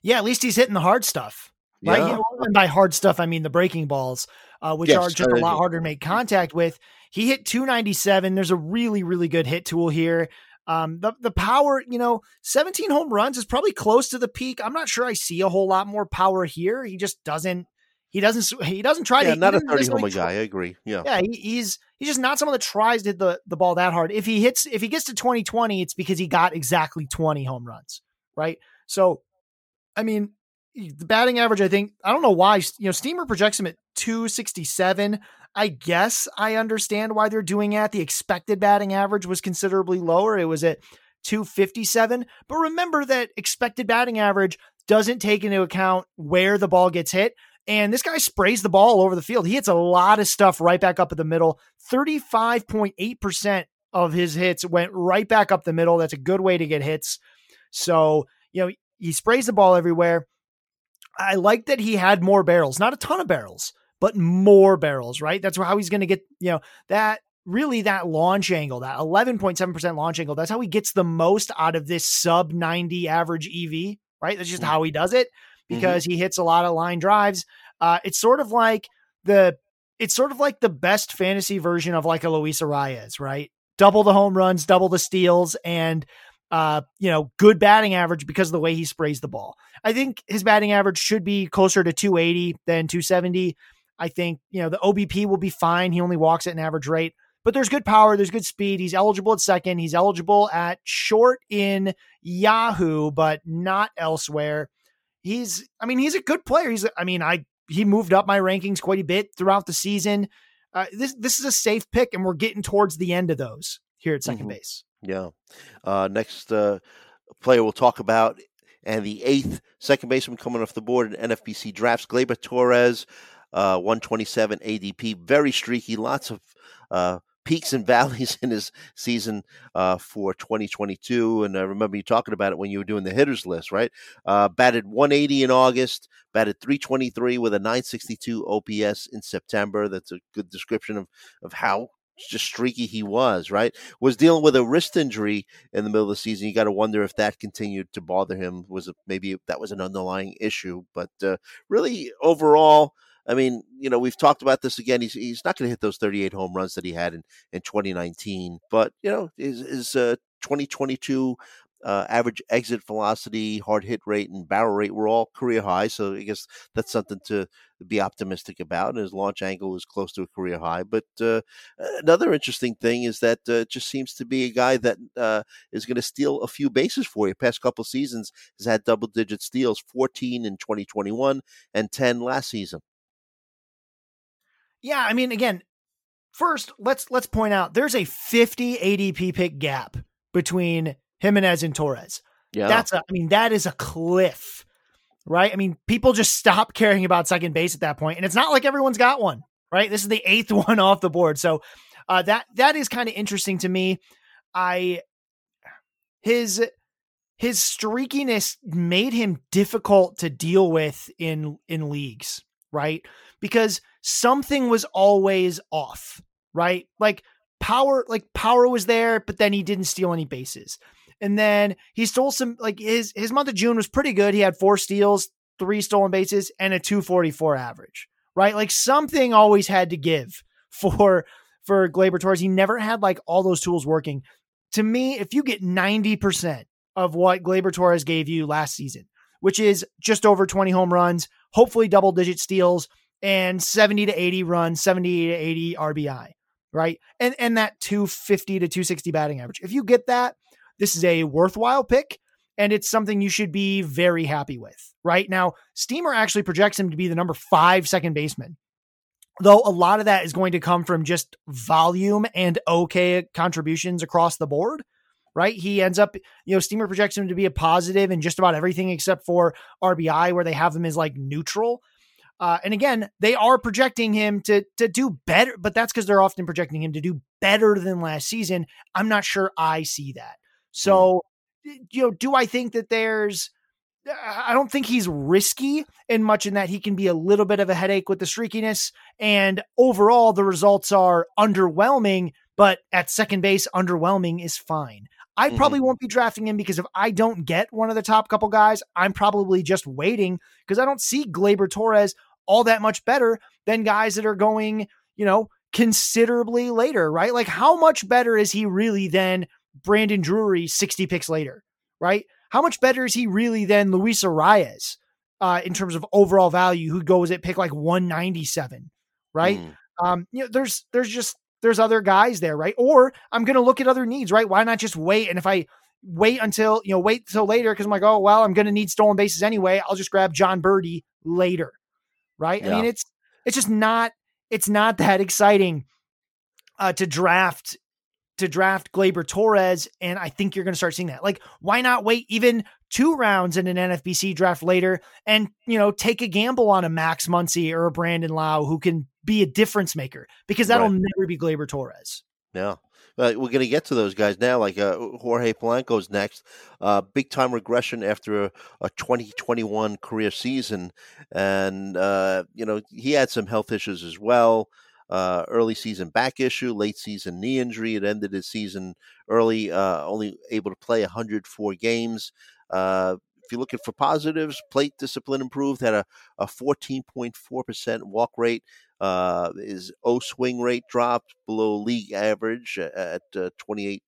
Yeah, at least he's hitting the hard stuff. Right. Yeah. And by hard stuff, I mean the breaking balls. uh, which Yes, are just a uh, lot harder to make contact with. He hit 297. There's a really, really good hit tool here. Um, the the power, you know, 17 home runs is probably close to the peak. I'm not sure I see a whole lot more power here. He just doesn't. He doesn't. He doesn't try Yeah, to. not a 30 homer guy. I agree. Yeah. yeah, he, he's he's just not someone that tries to hit the, the ball that hard. If he hits, if he gets to 2020, it's because he got exactly 20 home runs, right? So, I mean, the batting average, I think, I don't know why, you know, Steamer projects him at 267. I guess I understand why they're doing that. The expected batting average was considerably lower. It was at 257. But remember that expected batting average doesn't take into account where the ball gets hit. And this guy sprays the ball all over the field. He hits a lot of stuff right back up at the middle. 35.8% of his hits went right back up the middle. That's a good way to get hits. So, you know, he sprays the ball everywhere. I like that he had more barrels, not a ton of barrels, but more barrels, right? That's how he's going to get, you know, that really that launch angle, that 11.7% launch angle. That's how he gets the most out of this sub 90 average EV, right? That's just Mhm. how he does it because he hits a lot of line drives. Uh, it's sort of like the, it's sort of like the best fantasy version of like a Luis Arraez, right? Double the home runs, double the steals, and uh, you know, good batting average because of the way he sprays the ball. I think his batting average should be closer to 280 than 270. I think, you know, the OBP will be fine. He only walks at an average rate, but there's good power, there's good speed. He's eligible at second, he's eligible at short in Yahoo, but not elsewhere. He's I mean, he's a good player. He's I mean, I he moved up my rankings quite a bit throughout the season. Uh, this this is a safe pick, and we're getting towards the end of those here at 2nd Mhm. base. Yeah. Uh, next uh, player we'll talk about, and the eighth second baseman coming off the board in NFBC drafts, Gleyber Torres, uh, 127 ADP, very streaky, lots of uh, peaks and valleys in his season uh, for 2022. And I remember you talking about it when you were doing the hitters list, right? Uh, batted 180 in August, batted 323 with a 962 OPS in September. That's a good description of, of how just streaky he was, right? Was dealing with a wrist injury in the middle of the season. You got to wonder if that continued to bother him. Was it maybe that was an underlying issue? But uh, really, overall, I mean, you know, we've talked about this again. He's he's not going to hit those 38 home runs that he had in in 2019. But you know, his, his uh, 2022 uh, average exit velocity, hard hit rate, and barrel rate were all career high. So I guess that's something to be optimistic about. And his launch angle was close to a career high. But uh, another interesting thing is that uh, it just seems to be a guy that uh, is going to steal a few bases for you. Past couple seasons has had double digit steals, 14 in 2021 and 10 last season. Yeah, I mean, again, first let's let's point out there's a 50 ADP pick gap between Gimenez and Torres. Yeah, That's a, I mean, that is a cliff, right? I mean, people just stop caring about second base at that point, and it's not like everyone's got one, right? This is the eighth one off the board, so uh, that that is kind of interesting to me. I his his streakiness made him difficult to deal with in in leagues, right? Because something was always off, right? Like power, like power was there, but then he didn't steal any bases. And then he stole some like his his month of June was pretty good. He had four steals, three stolen bases, and a 244 average. Right? Like something always had to give for for Gleyber Torres. He never had like all those tools working. To me, if you get 90% of what Gleyber Torres gave you last season, which is just over 20 home runs, hopefully double digit steals, and 70 to 80 runs, 70 to 80 RBI, right? And and that 250 to 260 batting average. If you get that, this is a worthwhile pick and it's something you should be very happy with. Right now, Steamer actually projects him to be the number five second baseman, though a lot of that is going to come from just volume and okay contributions across the board. Right. He ends up, you know, Steamer projects him to be a positive in just about everything except for RBI, where they have him as like neutral. Uh, and again, they are projecting him to to do better, but that's because they're often projecting him to do better than last season. I'm not sure I see that. So, you know, do I think that there's I don't think he's risky in much in that he can be a little bit of a headache with the streakiness. And overall, the results are underwhelming, but at second base, underwhelming is fine. I Mhm. probably won't be drafting him because if I don't get one of the top couple guys, I'm probably just waiting because I don't see Gleyber Torres all that much better than guys that are going, you know, considerably later, right? Like, how much better is he really than Brandon Drury 60 picks later, right? How much better is he really than Luis Arraez uh, in terms of overall value, who goes at pick like 197, right? Mm. Um, you know, there's there's just there's other guys there, right? Or I'm going to look at other needs, right? Why not just wait? And if I wait until you know wait till later because I'm like, oh well, I'm going to need stolen bases anyway. I'll just grab Jon Berti later, right? Yeah. I mean, it's it's just not it's not that exciting uh, to draft to draft Gleyber Torres, and I think you're going to start seeing that. Like, why not wait even two rounds in an NFBC draft later and you know take a gamble on a Max Muncy or a Brandon Lowe who can be a difference maker because that'll right. never be Gleyber Torres. Yeah. Uh, we're going to get to those guys now. Like uh, Jorge Polanco's next, uh, big time regression after a, a 2021 career season, and uh, you know he had some health issues as well uh, early season back issue, late season knee injury. It ended his season early, uh, only able to play 104 games. If you're looking for positives, plate discipline improved, had a, a 14.4% walk rate. Uh, his O swing rate dropped below league average at 28.4%.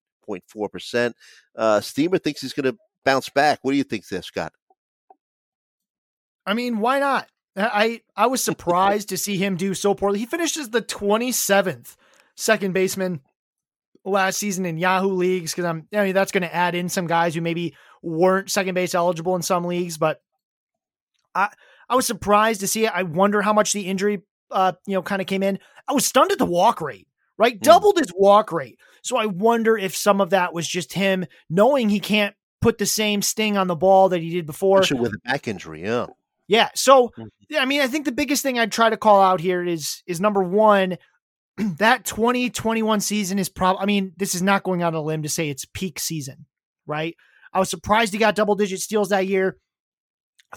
Uh, uh, Steamer thinks he's going to bounce back. What do you think there, Scott? I mean, why not? I I was surprised to see him do so poorly. He finishes the 27th second baseman last season in Yahoo leagues because I'm I mean that's going to add in some guys who maybe weren't second base eligible in some leagues, but I I was surprised to see it. I wonder how much the injury uh you know kind of came in. I was stunned at the walk rate, right? Mm. Doubled his walk rate. So I wonder if some of that was just him knowing he can't put the same sting on the ball that he did before. Especially with a back injury, yeah. Yeah. So, mm-hmm. I mean, I think the biggest thing I'd try to call out here is is number one, that 2021 season is probably. I mean, this is not going on a limb to say it's peak season, right? I was surprised he got double digit steals that year.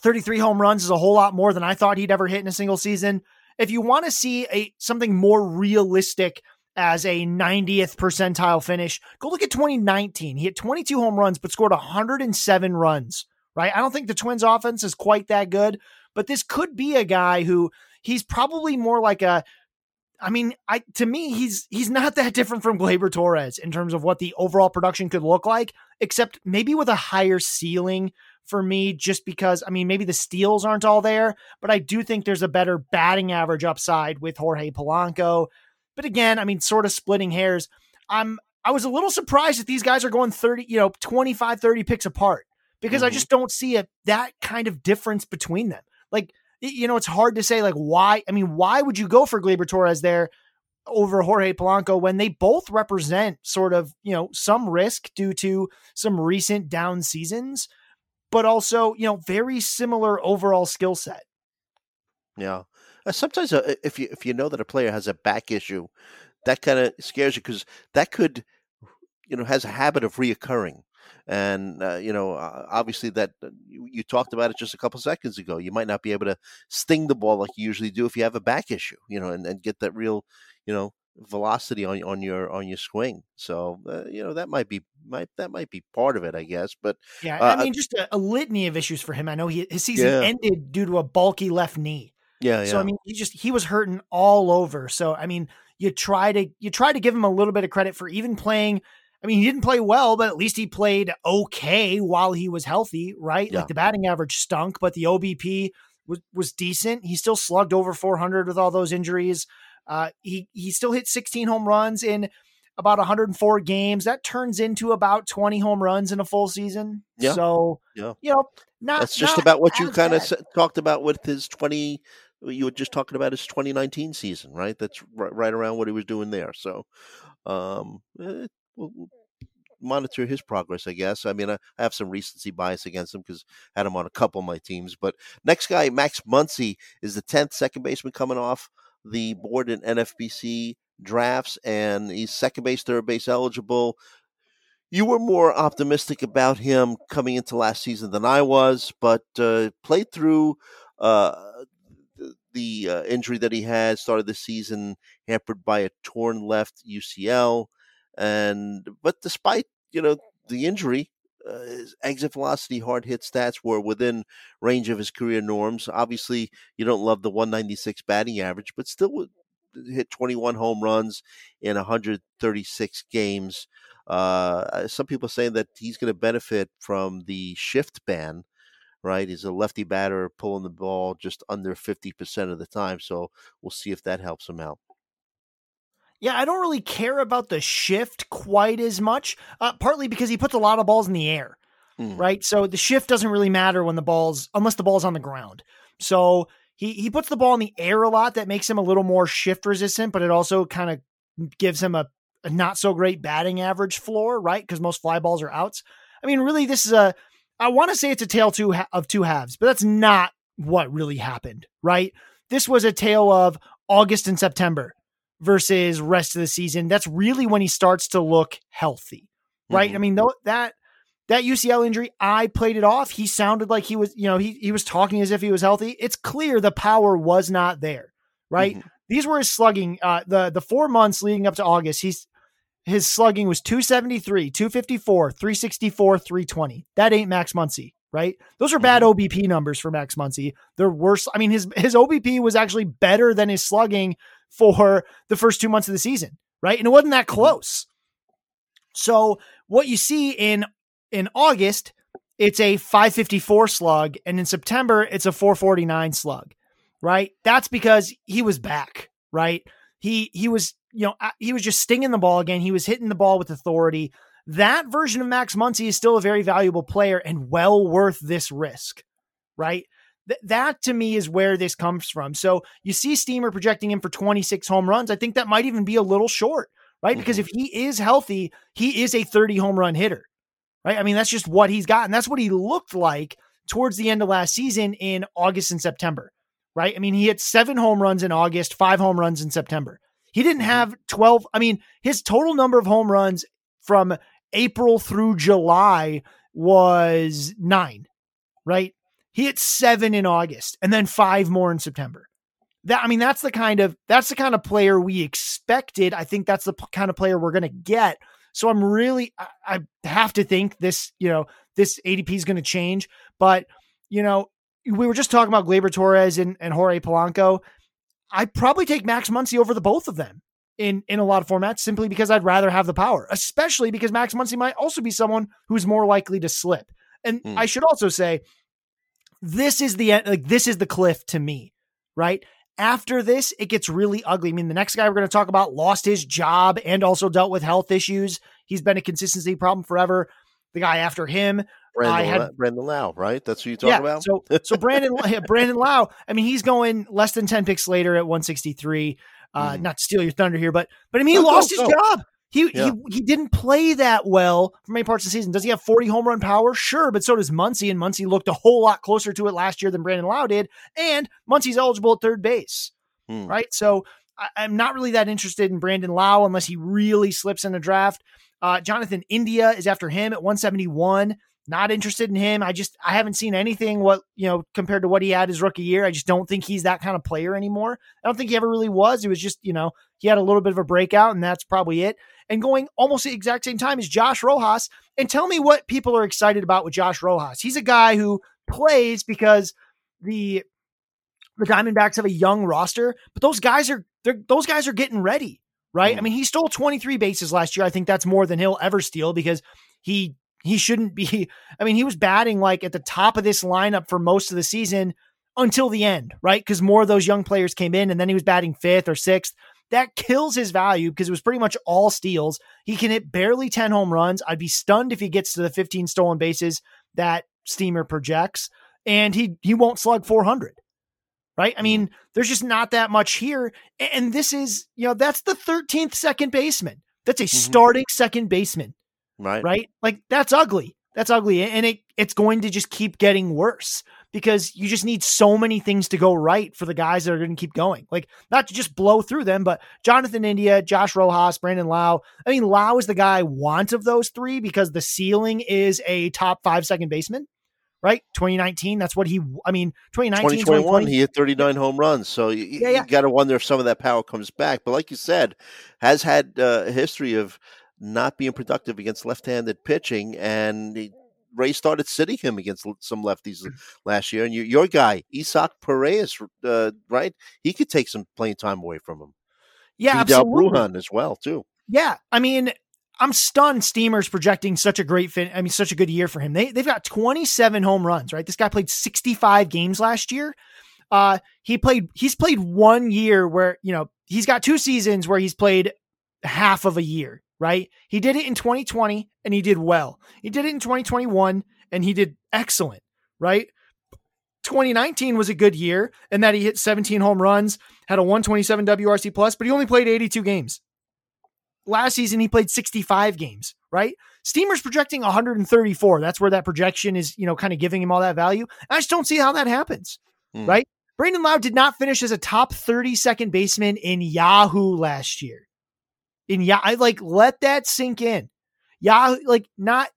33 home runs is a whole lot more than I thought he'd ever hit in a single season. If you want to see a something more realistic as a 90th percentile finish, go look at 2019. He hit 22 home runs but scored 107 runs right? I don't think the Twins offense is quite that good, but this could be a guy who he's probably more like a I mean, I to me he's he's not that different from Gleyber Torres in terms of what the overall production could look like, except maybe with a higher ceiling for me just because I mean, maybe the steals aren't all there, but I do think there's a better batting average upside with Jorge Polanco. But again, I mean, sort of splitting hairs. I'm I was a little surprised that these guys are going 30, you know, 25 30 picks apart because mm-hmm. I just don't see a that kind of difference between them. Like, you know, it's hard to say like why. I mean, why would you go for Gleyber Torres there over Jorge Polanco when they both represent sort of you know some risk due to some recent down seasons, but also you know very similar overall skill set. Yeah, uh, sometimes uh, if you if you know that a player has a back issue, that kind of scares you because that could you know has a habit of reoccurring. And uh, you know obviously that uh, you, you, talked about it just a couple seconds ago. You might not be able to sting the ball like you usually do if you have a back issue you know and, and get that real you know velocity on on your on your swing so uh, you know that might be might that might be part of it i guess but yeah uh, i mean just a, a, litany of issues for him i know he, his season yeah. ended due to a bulky left knee yeah, so i mean he just he was hurting all over so i mean you try to you try to give him a little bit of credit for even playing I mean, he didn't play well, but at least he played okay while he was healthy, right? Yeah. Like the batting average stunk, but the OBP was was decent. He still slugged over 400 with all those injuries. Uh, he he still hit 16 home runs in about 104 games. That turns into about 20 home runs in a full season. Yeah. So, yeah. you know, not that's just not about what you kind of talked about with his 20. You were just talking about his 2019 season, right? That's right, right around what he was doing there. So, um, eh, we'll, we'll monitor his progress, I guess. I mean, I, I have some recency bias against him because I had him on a couple of my teams. But next guy, Max Muncy, is the 10th second baseman coming off the board in NFBC drafts, and he's second base, third base eligible. You were more optimistic about him coming into last season than I was, but uh, played through uh, the uh, injury that he had, started the season hampered by a torn left UCL. And but despite you know the injury, uh, his exit velocity, hard hit stats were within range of his career norms. Obviously, you don't love the 196 batting average, but still hit 21 home runs in 136 games. Uh, some people saying that he's going to benefit from the shift ban. Right, he's a lefty batter pulling the ball just under 50% of the time. So we'll see if that helps him out. Yeah, I don't really care about the shift quite as much, uh, partly because he puts a lot of balls in the air, mm. right? So the shift doesn't really matter when the ball's, unless the ball's on the ground. So he, he puts the ball in the air a lot. That makes him a little more shift resistant, but it also kind of gives him a, a not so great batting average floor, right? Because most fly balls are outs. I mean, really, this is a, I want to say it's a tale two ha- of two halves, but that's not what really happened, right? This was a tale of August and September versus rest of the season. That's really when he starts to look healthy, right? Mm-hmm. I mean, though that that UCL injury, I played it off. He sounded like he was, you know, he he was talking as if he was healthy. It's clear the power was not there, right? Mm-hmm. These were his slugging. Uh, the the four months leading up to August, he's his slugging was 273, 254, 364, 320. That ain't Max Muncy, right? Those are bad mm-hmm. OBP numbers for Max Muncy. They're worse. I mean, his his OBP was actually better than his slugging for the first two months of the season, right? And it wasn't that mm-hmm. close. So what you see in in August, it's a 554 slug, and in September, it's a 449 slug, right? That's because he was back, right? He he was you know he was just stinging the ball again. He was hitting the ball with authority. That version of Max Muncy is still a very valuable player and well worth this risk, right? Th- that to me is where this comes from. So you see Steamer projecting him for 26 home runs. I think that might even be a little short, right? Mm-hmm. Because if he is healthy, he is a 30 home run hitter, right? I mean, that's just what he's got. And that's what he looked like towards the end of last season in August and September, right? I mean, he hit seven home runs in August, five home runs in September. He didn't mm-hmm. have 12. I mean, his total number of home runs from April through July was nine, right? He hit seven in August and then five more in September. That I mean, that's the kind of that's the kind of player we expected. I think that's the p- kind of player we're going to get. So I'm really I, I have to think this you know this ADP is going to change. But you know we were just talking about Gleyber Torres and, and Jorge Polanco. I'd probably take Max Muncy over the both of them in in a lot of formats simply because I'd rather have the power, especially because Max Muncy might also be someone who's more likely to slip. And mm. I should also say this is the like this is the cliff to me, right? After this, it gets really ugly. I mean, the next guy we're going to talk about lost his job and also dealt with health issues. He's been a consistency problem forever. The guy after him, Brandon, I had Brandon Lowe, right? That's who you talking yeah, about. So, so Brandon, Brandon Lowe. I mean, he's going less than ten picks later at 163. Uh, mm. Not to steal your thunder here, but but I mean, he lost his job. He, yeah. he he didn't play that well for many parts of the season. Does he have 40 home run power? Sure, but so does Muncy, and Muncy looked a whole lot closer to it last year than Brandon Lowe did. And Muncy's eligible at third base, hmm. right? So I, am not really that interested in Brandon Lowe unless he really slips in the draft. Uh, Jonathan India is after him at 171. Not interested in him. I just I haven't seen anything what you know compared to what he had his rookie year. I just don't think he's that kind of player anymore. I don't think he ever really was. It was just you know he had a little bit of a breakout, and that's probably it and going almost the exact same time as Josh Rojas. And tell me what people are excited about with Josh Rojas. He's a guy who plays because the the Diamondbacks have a young roster, but those guys are those guys are getting ready, right? Mm. I mean, he stole 23 bases last year. I think that's more than he'll ever steal because he he shouldn't be. I mean, he was batting like at the top of this lineup for most of the season until the end, right? Because more of those young players came in, and then he was batting fifth or sixth that kills his value because it was pretty much all steals. He can hit barely 10 home runs. I'd be stunned if he gets to the 15 stolen bases that Steamer projects, and he he won't slug 400. Right? I mean, there's just not that much here. And this is, you know, that's the 13th second baseman. That's a mm-hmm. starting second baseman. Right. Right? Like that's ugly. That's ugly. And it it's going to just keep getting worse because you just need so many things to go right for the guys that are going to keep going. Like not to just blow through them, but Jonathan India, Josh Rojas, Brandon Lowe. I mean, Lowe is the guy I want of those three because the ceiling is a top five second baseman. Right, 2019. That's what he. I mean, 2019, 2021. He hit 39 home runs. So you, yeah, yeah. you got to wonder if some of that power comes back. But like you said, has had uh, a history of not being productive against left-handed pitching, and he Ray started sitting him against some lefties last year, and you, your guy Isaac Paredes, uh, right? He could take some playing time away from him. Yeah, Vidal absolutely. Brujan as well too. Yeah, I mean, I'm stunned. Steamer's projecting such a great fin. I mean, such a good year for him. They they've got 27 home runs. Right, this guy played 65 games last year. Uh, he played. He's played one year where you know he's got two seasons where he's played half of a year. Right, he did it in 2020 and he did well. He did it in 2021 and he did excellent. Right. 2019 was a good year and that he hit 17 home runs, had a 127 WRC plus, but he only played 82 games. Last season he played 65 games, right? Steamer's projecting 134. That's where that projection is, you know, kind of giving him all that value. I just don't see how that happens, Hmm. right? Brandon Lowe did not finish as a top 30 second baseman in Yahoo last year. In yeah, I like let that sink in. Yahoo, like not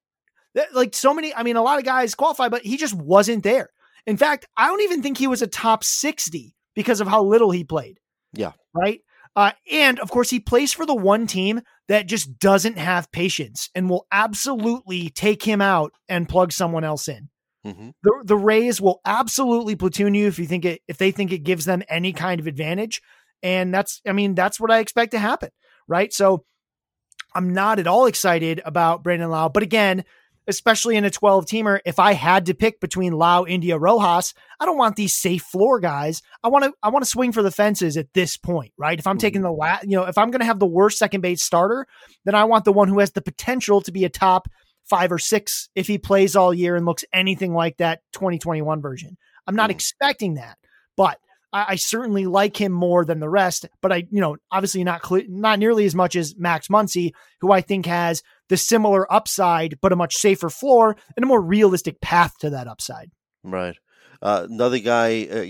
like so many. I mean, a lot of guys qualify, but he just wasn't there. In fact, I don't even think he was a top 60 because of how little he played. Yeah. Right. Uh, and of course, he plays for the one team that just doesn't have patience and will absolutely take him out and plug someone else in. hmm The, the Rays will absolutely platoon you if you think it if they think it gives them any kind of advantage. And that's I mean, that's what I expect to happen. Right. So I'm not at all excited about Brandon Lowe. But again, especially in a 12 teamer, if I had to pick between Lowe, India, Rojas, I don't want these safe floor guys. I want to I want to swing for the fences at this point, right? If I'm taking the la- you know, if I'm going to have the worst second base starter, then I want the one who has the potential to be a top 5 or 6 if he plays all year and looks anything like that 2021 version. I'm not Mm. expecting that, but I, I certainly like him more than the rest. But I, you know, obviously not cl- not nearly as much as Max Muncy, who I think has the similar upside, but a much safer floor and a more realistic path to that upside. Right. Uh, another guy uh,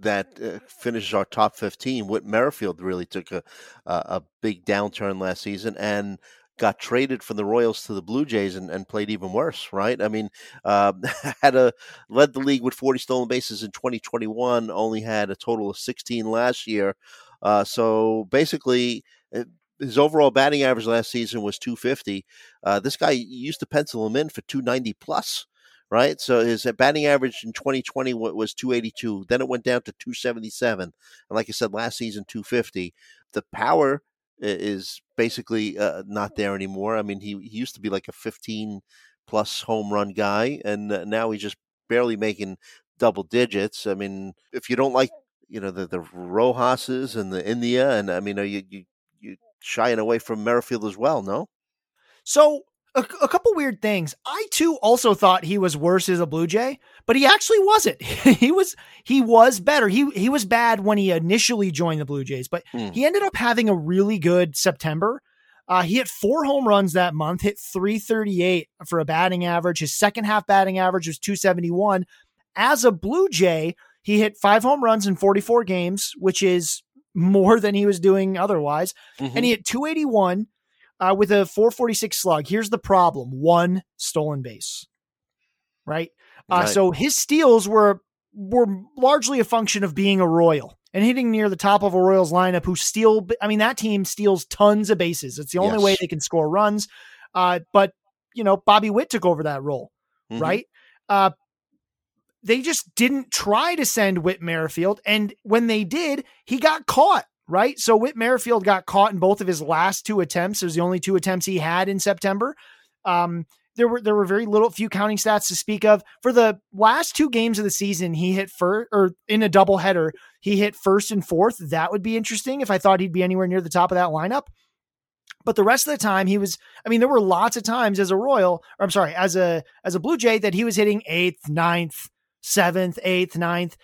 that uh, finishes our top 15, Whit Merrifield, really took a, a a big downturn last season and got traded from the Royals to the Blue Jays and, and played even worse. Right. I mean, uh, had a led the league with 40 stolen bases in 2021. Only had a total of 16 last year. Uh, so basically. his overall batting average last season was 250. Uh, this guy used to pencil him in for 290 plus right? So his batting average in 2020 was 282. Then it went down to 277. And like I said, last season, 250. The power is basically uh, not there anymore. I mean, he, he used to be like a 15 plus home run guy, and uh, now he's just barely making double digits. I mean, if you don't like, you know, the, the Rojas's and the India, and I mean, are you, you, you shying away from Merrifield as well, no? So a, a couple weird things. I too also thought he was worse as a Blue Jay, but he actually wasn't. he was he was better. He he was bad when he initially joined the Blue Jays, but Hmm. he ended up having a really good September. Uh, he hit four home runs that month, hit 338 for a batting average. His second half batting average was 271. As a Blue Jay, he hit five home runs in 44 games, which is more than he was doing otherwise and he hit 281 uh, with a 446 slug. Here's the problem: one stolen base. Right. Uh, Right. So his steals were were largely a function of being a Royal and hitting near the top of a Royals lineup who steal. I mean, that team steals tons of bases. It's the only way they can score runs. Uh, but you know, Bobby Witt took over that role Mhm. right? Uh, they just didn't try to send Whit Merrifield, and when they did, he got caught. Right, so Whit Merrifield got caught in both of his last two attempts. It was the only two attempts he had in September. Um, there were there were very little few counting stats to speak of for the last two games of the season. He hit first, or in a doubleheader, he hit first and fourth. That would be interesting if I thought he'd be anywhere near the top of that lineup. But the rest of the time, he was. I mean, there were lots of times as a Royal, or I'm sorry, as a as a Blue Jay that he was hitting eighth, ninth, seventh, eighth, ninth.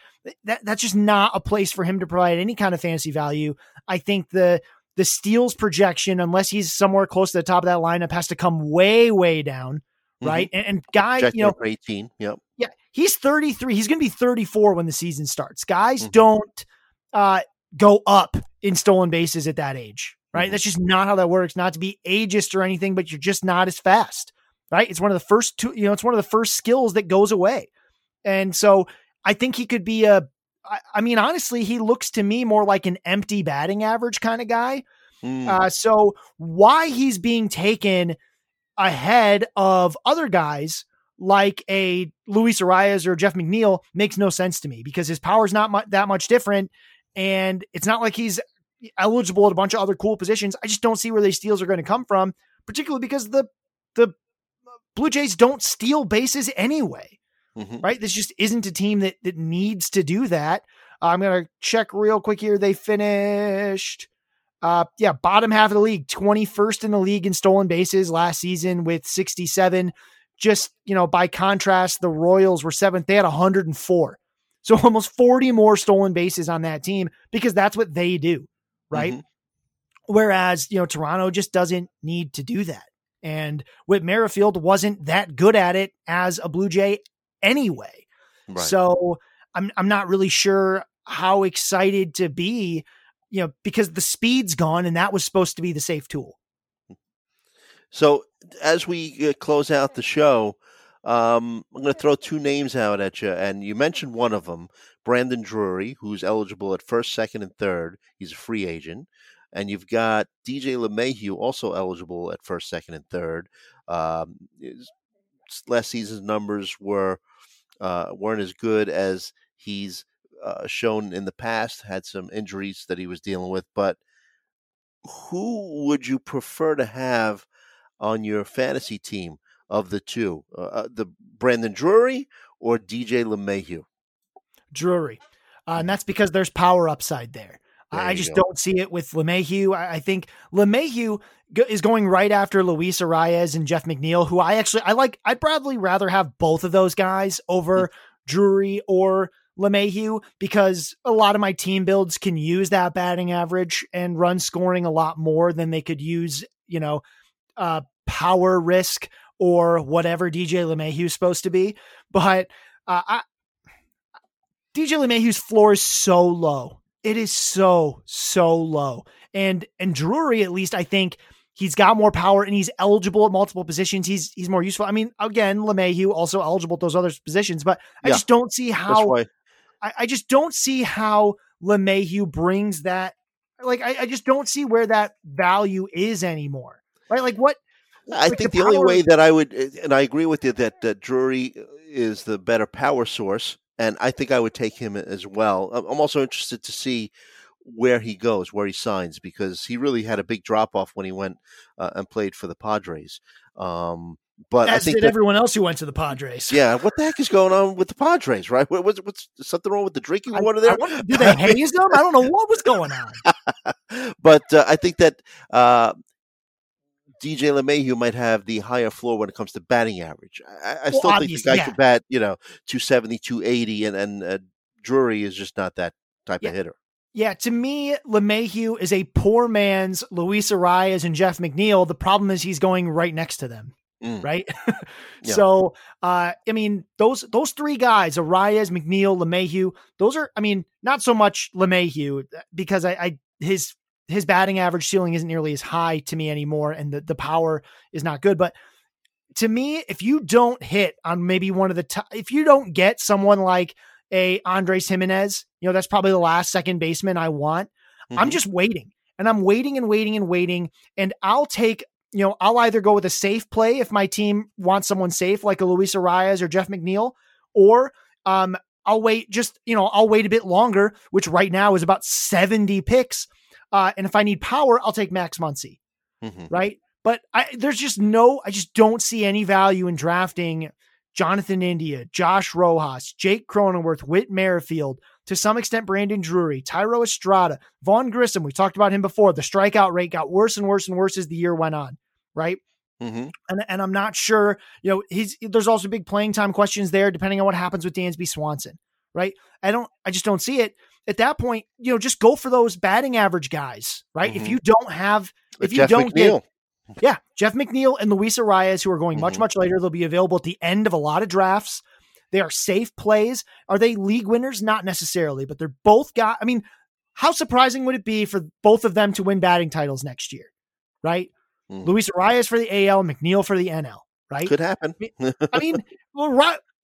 That that's just not a place for him to provide any kind of fantasy value. I think the the steals projection, unless he's somewhere close to the top of that lineup, has to come way, way down. Right. And, and guy, Projected you know, 18. Yep. yeah, he's 33. He's going to be 34 when the season starts. Guys Mhm. don't uh, go up in stolen bases at that age, right? Mhm. That's just not how that works. Not to be ageist or anything, but you're just not as fast, right? It's one of the first two, you know, it's one of the first skills that goes away. And so I think he could be a, I, I mean, honestly, he looks to me more like an empty batting average kind of guy. Mm. Uh, so why he's being taken ahead of other guys, like a Luis Arraez or Jeff McNeil makes no sense to me because his power is not mu- that much different. And it's not like he's eligible at a bunch of other cool positions. I just don't see where these steals are going to come from, particularly because the the Blue Jays don't steal bases anyway. Mhm. Right? This just isn't a team that that needs to do that. I'm going to check real quick here. They finished uh yeah, bottom half of the league, 21st in the league in stolen bases last season with 67. Just, you know, by contrast, the Royals were 7th. They had 104. So almost 40 more stolen bases on that team because that's what they do, right? Mhm. Whereas, you know, Toronto just doesn't need to do that. And Whit Merrifield wasn't that good at it as a Blue Jay anyway. Right. So I'm I'm not really sure how excited to be, you know, because the speed's gone and that was supposed to be the safe tool. So as we uh, close out the show, um, I'm going to throw two names out at you, and you mentioned one of them, Brandon Drury, who's eligible at first, second, and third. He's a free agent, and you've got DJ LeMahieu, also eligible at first, second, and third. Um, his last season's numbers were uh, weren't as good as he's uh, shown in the past. Had some injuries that he was dealing with, but who would you prefer to have on your fantasy team of the two, uh, uh, the Brandon Drury or DJ LeMahieu? Drury. Uh, and that's because there's power upside there. There I just go. don't see it with LeMahieu. I, I think LeMahieu go, is going right after Luis Arraez and Jeff McNeil, who I actually I like. I'd probably rather have both of those guys over Drury or LeMahieu because a lot of my team builds can use that batting average and run scoring a lot more than they could use, you know, uh, power risk or whatever DJ LeMahieu is supposed to be. But uh, I, DJ LeMahieu's floor is so low. It is so so low. And and Drury, at least I think he's got more power and he's eligible at multiple positions. He's he's more useful. I mean, again, LeMahieu also eligible at those other positions, but I Yeah. just don't see how. I, I just don't see how LeMahieu brings that. Like, I, I just don't see where that value is anymore. Right? Like, what? I like think the the only way that I would, and I agree with you that uh, Drury is the better power source, and I think I would take him as well. I'm also interested to see where he goes, where he signs, because he really had a big drop off when he went uh, and played for the Padres. Um, but I As think did that, everyone else who went to the Padres. yeah, what the heck is going on with the Padres, right? What, what's, what's something wrong with the drinking I- water I there? wonder, do they haze them? I don't know what was going on. but uh, I think that uh, DJ LeMahieu might have the higher floor when it comes to batting average. I, I Well, still think the guy yeah. could bat, you know, 270, 280, and, and uh, Drury is just not that type Yeah. of hitter. Yeah, to me, LeMahieu is a poor man's Luis Arraez and Jeff McNeil. The problem is he's going right next to them. Mm. right? Yeah. So, uh, I mean, those those three guys, Arraez, McNeil, LeMahieu, those are, I mean, not so much LeMahieu because I, I his his batting average ceiling isn't nearly as high to me anymore, and the the power is not good. But to me, if you don't hit on maybe one of the top, if you don't get someone like a Andres Gimenez, you know, that's probably the last second baseman I want. I'm Mhm. just waiting and I'm waiting and waiting and waiting. And I'll take, you know, I'll either go with a safe play if my team wants someone safe, like a Luis Arraez or Jeff McNeil, or um, I'll wait just, you know, I'll wait a bit longer, which right now is about 70 picks. Uh, and if I need power, I'll take Max Muncy, Mhm. right? But I, there's just no, I just don't see any value in drafting Jonathan India, Josh Rojas, Jake Cronenworth, Whit Merrifield, to some extent Brandon Drury, Thairo Estrada, Vaughn Grissom. We talked about him before. The strikeout rate got worse and worse and worse as the year went on, right? Mhm. And, and I'm not sure, you know, he's there's also big playing time questions there, depending on what happens with Dansby Swanson, right? I don't, I just don't see it. At that point, you know, just go for those batting average guys, right? If Mhm. you don't have, if you Jeff don't get yeah, Jeff McNeil and Luis Arraez, who are going much, Mhm. much later. They'll be available at the end of a lot of drafts. They are safe plays. Are they league winners? Not necessarily, but they're both got. I mean, how surprising would it be for both of them to win batting titles next year? Right? Mhm. Luis Arraez for the AL, McNeil for the NL. Right? Could happen. I mean, well,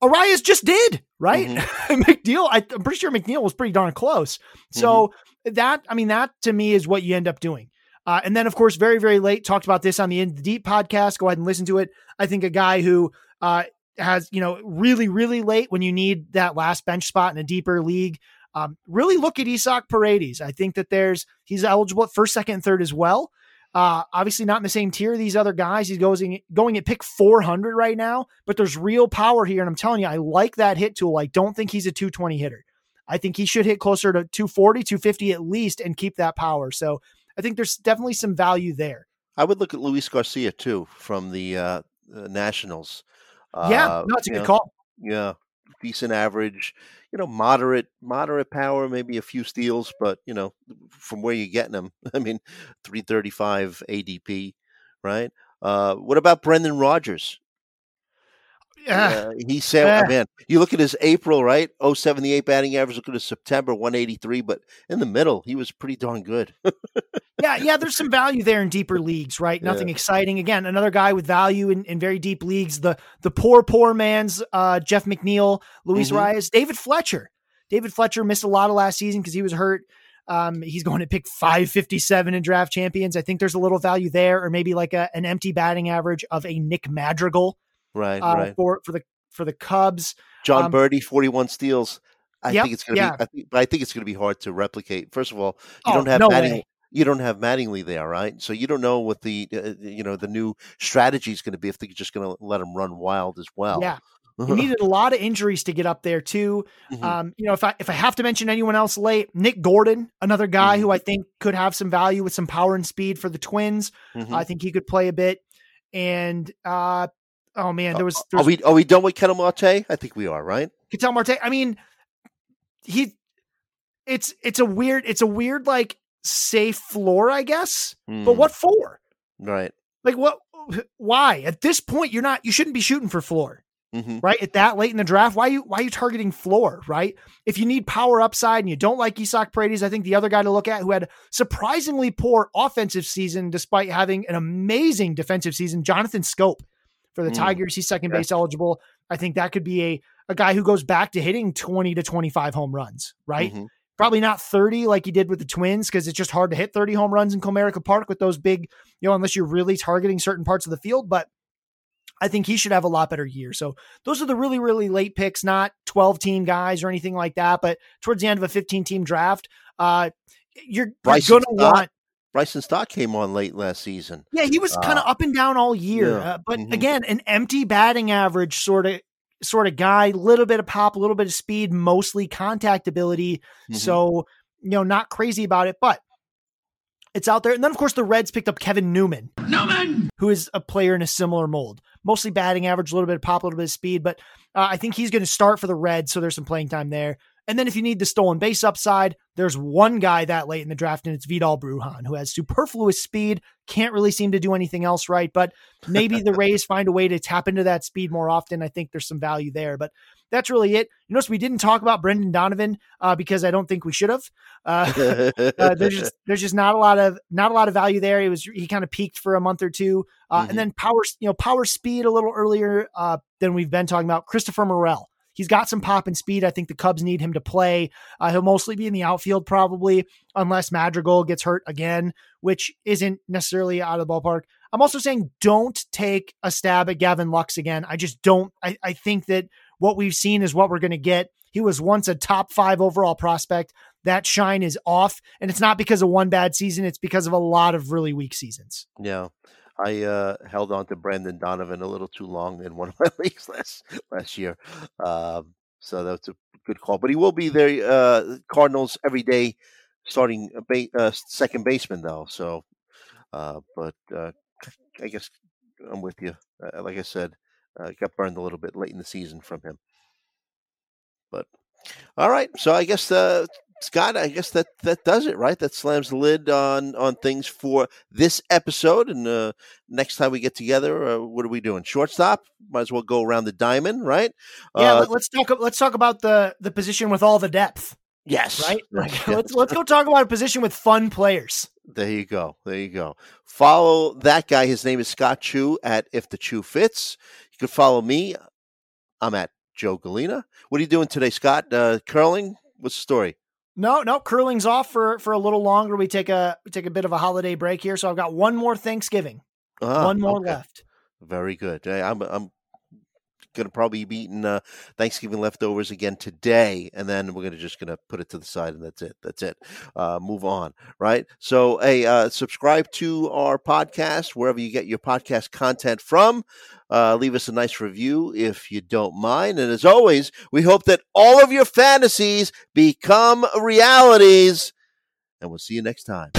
Arraez just did, right? Mm-hmm. McNeil, I, I'm pretty sure McNeil was pretty darn close. So Mm-hmm. that, I mean, that to me is what you end up doing. Uh, and then, of course, very, very late, talked about this on the In the Deep podcast. Go ahead and listen to it. I think a guy who uh, has, you know, really, really late when you need that last bench spot in a deeper league. Um, really look at Isaac Paredes. I think that there's he's eligible at first, second, and third as well. Uh, obviously not in the same tier these other guys. He's going going at pick 400 right now, but there's real power here, and I'm telling you, I like that hit tool. I don't think he's a 220 hitter. I think he should hit closer to 240, 250 at least, and keep that power. So I think there's definitely some value there. I would look at Luis Garcia too from the uh, Nationals. Yeah, uh, no, it's a good know, call. Yeah, decent average you know, moderate, moderate power, maybe a few steals, but you know, from where you're getting them, I mean, 335 ADP, right? Uh, what about Brendan Rodgers? Yeah, uh, he said, yeah. man, you look at his April, right? 078 batting average. Look at his September, 183. But in the middle, he was pretty darn good. yeah, yeah, there's some value there in deeper leagues, right? Nothing Yeah. exciting. Again, another guy with value in, in very deep leagues. The the poor, poor man's uh, Jeff McNeil, Luis Mhm. Arraez, David Fletcher. David Fletcher missed a lot of last season because he was hurt. Um, he's going to pick 557 in draft champions. I think there's a little value there, or maybe like a, an empty batting average of a Nick Madrigal right, uh, right. for for the for the Cubs. Jon um, Berti, 41 steals. I Yep, think it's going to yeah. be. I think, but I think it's going to be hard to replicate. First of all, you Oh, don't have no Matting, you don't have Mattingly there, right? So you don't know what the uh, you know the new strategy is going to be if they're just going to let him run wild as well. Yeah, he needed a lot of injuries to get up there too. Mhm. Um, you know, if I if I have to mention anyone else late, Nick Gordon, another guy Mhm. who I think could have some value with some power and speed for the Twins. Mhm. I think he could play a bit. And uh, oh man, there was there are we are we done with Ketel Marte? I think we are, right? Ketel Marte. I mean, he it's it's a weird it's a weird like safe floor, I guess. But Mm, what for? Right. Like what? Why at this point you're not you shouldn't be shooting for floor. hmm right? At that late in the draft, why you why are you targeting floor, right? If you need power upside and you don't like Isaac Paredes, I think the other guy to look at who had surprisingly poor offensive season despite having an amazing defensive season, Jonathan Schoop for the Mm. Tigers. He's second Okay. base eligible. I think that could be a a guy who goes back to hitting 20 to 25 home runs, right? Mhm. Probably not 30 like he did with the Twins because it's just hard to hit 30 home runs in Comerica Park with those big, you know, unless you're really targeting certain parts of the field. But I think he should have a lot better year. So those are the really, really late picks, not 12 team guys or anything like that, but towards the end of a 15 team draft, uh, you're, you're going to want. Bryson Stott came on late last season. Yeah, he was kind of up and down all year, yeah, uh, but mhm. again, an empty batting average sort of sort of guy, little bit of pop, a little bit of speed, mostly contact ability. Mhm. So you know, not crazy about it, but it's out there. And then of course the Reds picked up Kevin Newman, Newman! who is a player in a similar mold, mostly batting average, a little bit of pop, a little bit of speed, but uh, I think he's going to start for the Reds, so there's some playing time there. And then if you need the stolen base upside, there's one guy that late in the draft, and it's Vidal Brujan, who has superfluous speed, can't really seem to do anything else right. But maybe the Rays find a way to tap into that speed more often. I think there's some value there. But that's really it. You notice we didn't talk about Brendan Donovan uh, because I don't think we should have. Uh, uh, there's just there's just not a lot of not a lot of value there. He was he kind of peaked for a month or two, uh, Mhm. and then power you know power speed a little earlier uh, than we've been talking about. Christopher Morel, he's got some pop and speed. I think the Cubs need him to play. Uh, he'll mostly be in the outfield probably, unless Madrigal gets hurt again, which isn't necessarily out of the ballpark. I'm also saying don't take a stab at Gavin Lux again. I just don't. I, I think that what we've seen is what we're going to get. He was once a top five overall prospect. That shine is off, and it's not because of one bad season. It's because of a lot of really weak seasons. Yeah. I uh, held on to Brendan Donovan a little too long in one of my leagues last last year, um, so that's a good call. But he will be there, uh, Cardinals every day, starting a ba- uh, second baseman though. So, uh, but uh, I guess I'm with you. Uh, like I said, uh, got burned a little bit late in the season from him. But all right, so I guess uh, Scott, I guess that that does it, right? That slams the lid on on things for this episode. And uh, next time we get together, uh, what are we doing? Shortstop? Might as well go around the diamond, right? Yeah, Uh, let, let's talk. Let's talk about the the position with all the depth, yes. right? Right, Like, yes. let's let's go talk about a position with fun players. There you go. There you go. Follow that guy. His name is Scott Chu at If the Chu Fits. You can follow me. I'm at Joe Gallina. What are you doing today, Scott? Uh, curling? What's the story? No, no, curling's off for for a little longer. We take a we take a bit of a holiday break here, so I've got one more Thanksgiving, Ah, one more okay. left. Very good. Hey, I'm I'm going to probably be eating uh, Thanksgiving leftovers again today, and then we're gonna just going to put it to the side, and that's it. That's it. Uh, move on, right? So, hey, uh, subscribe to our podcast wherever you get your podcast content from. Uh, leave us a nice review if you don't mind. And as always, we hope that all of your fantasies become realities. And we'll see you next time.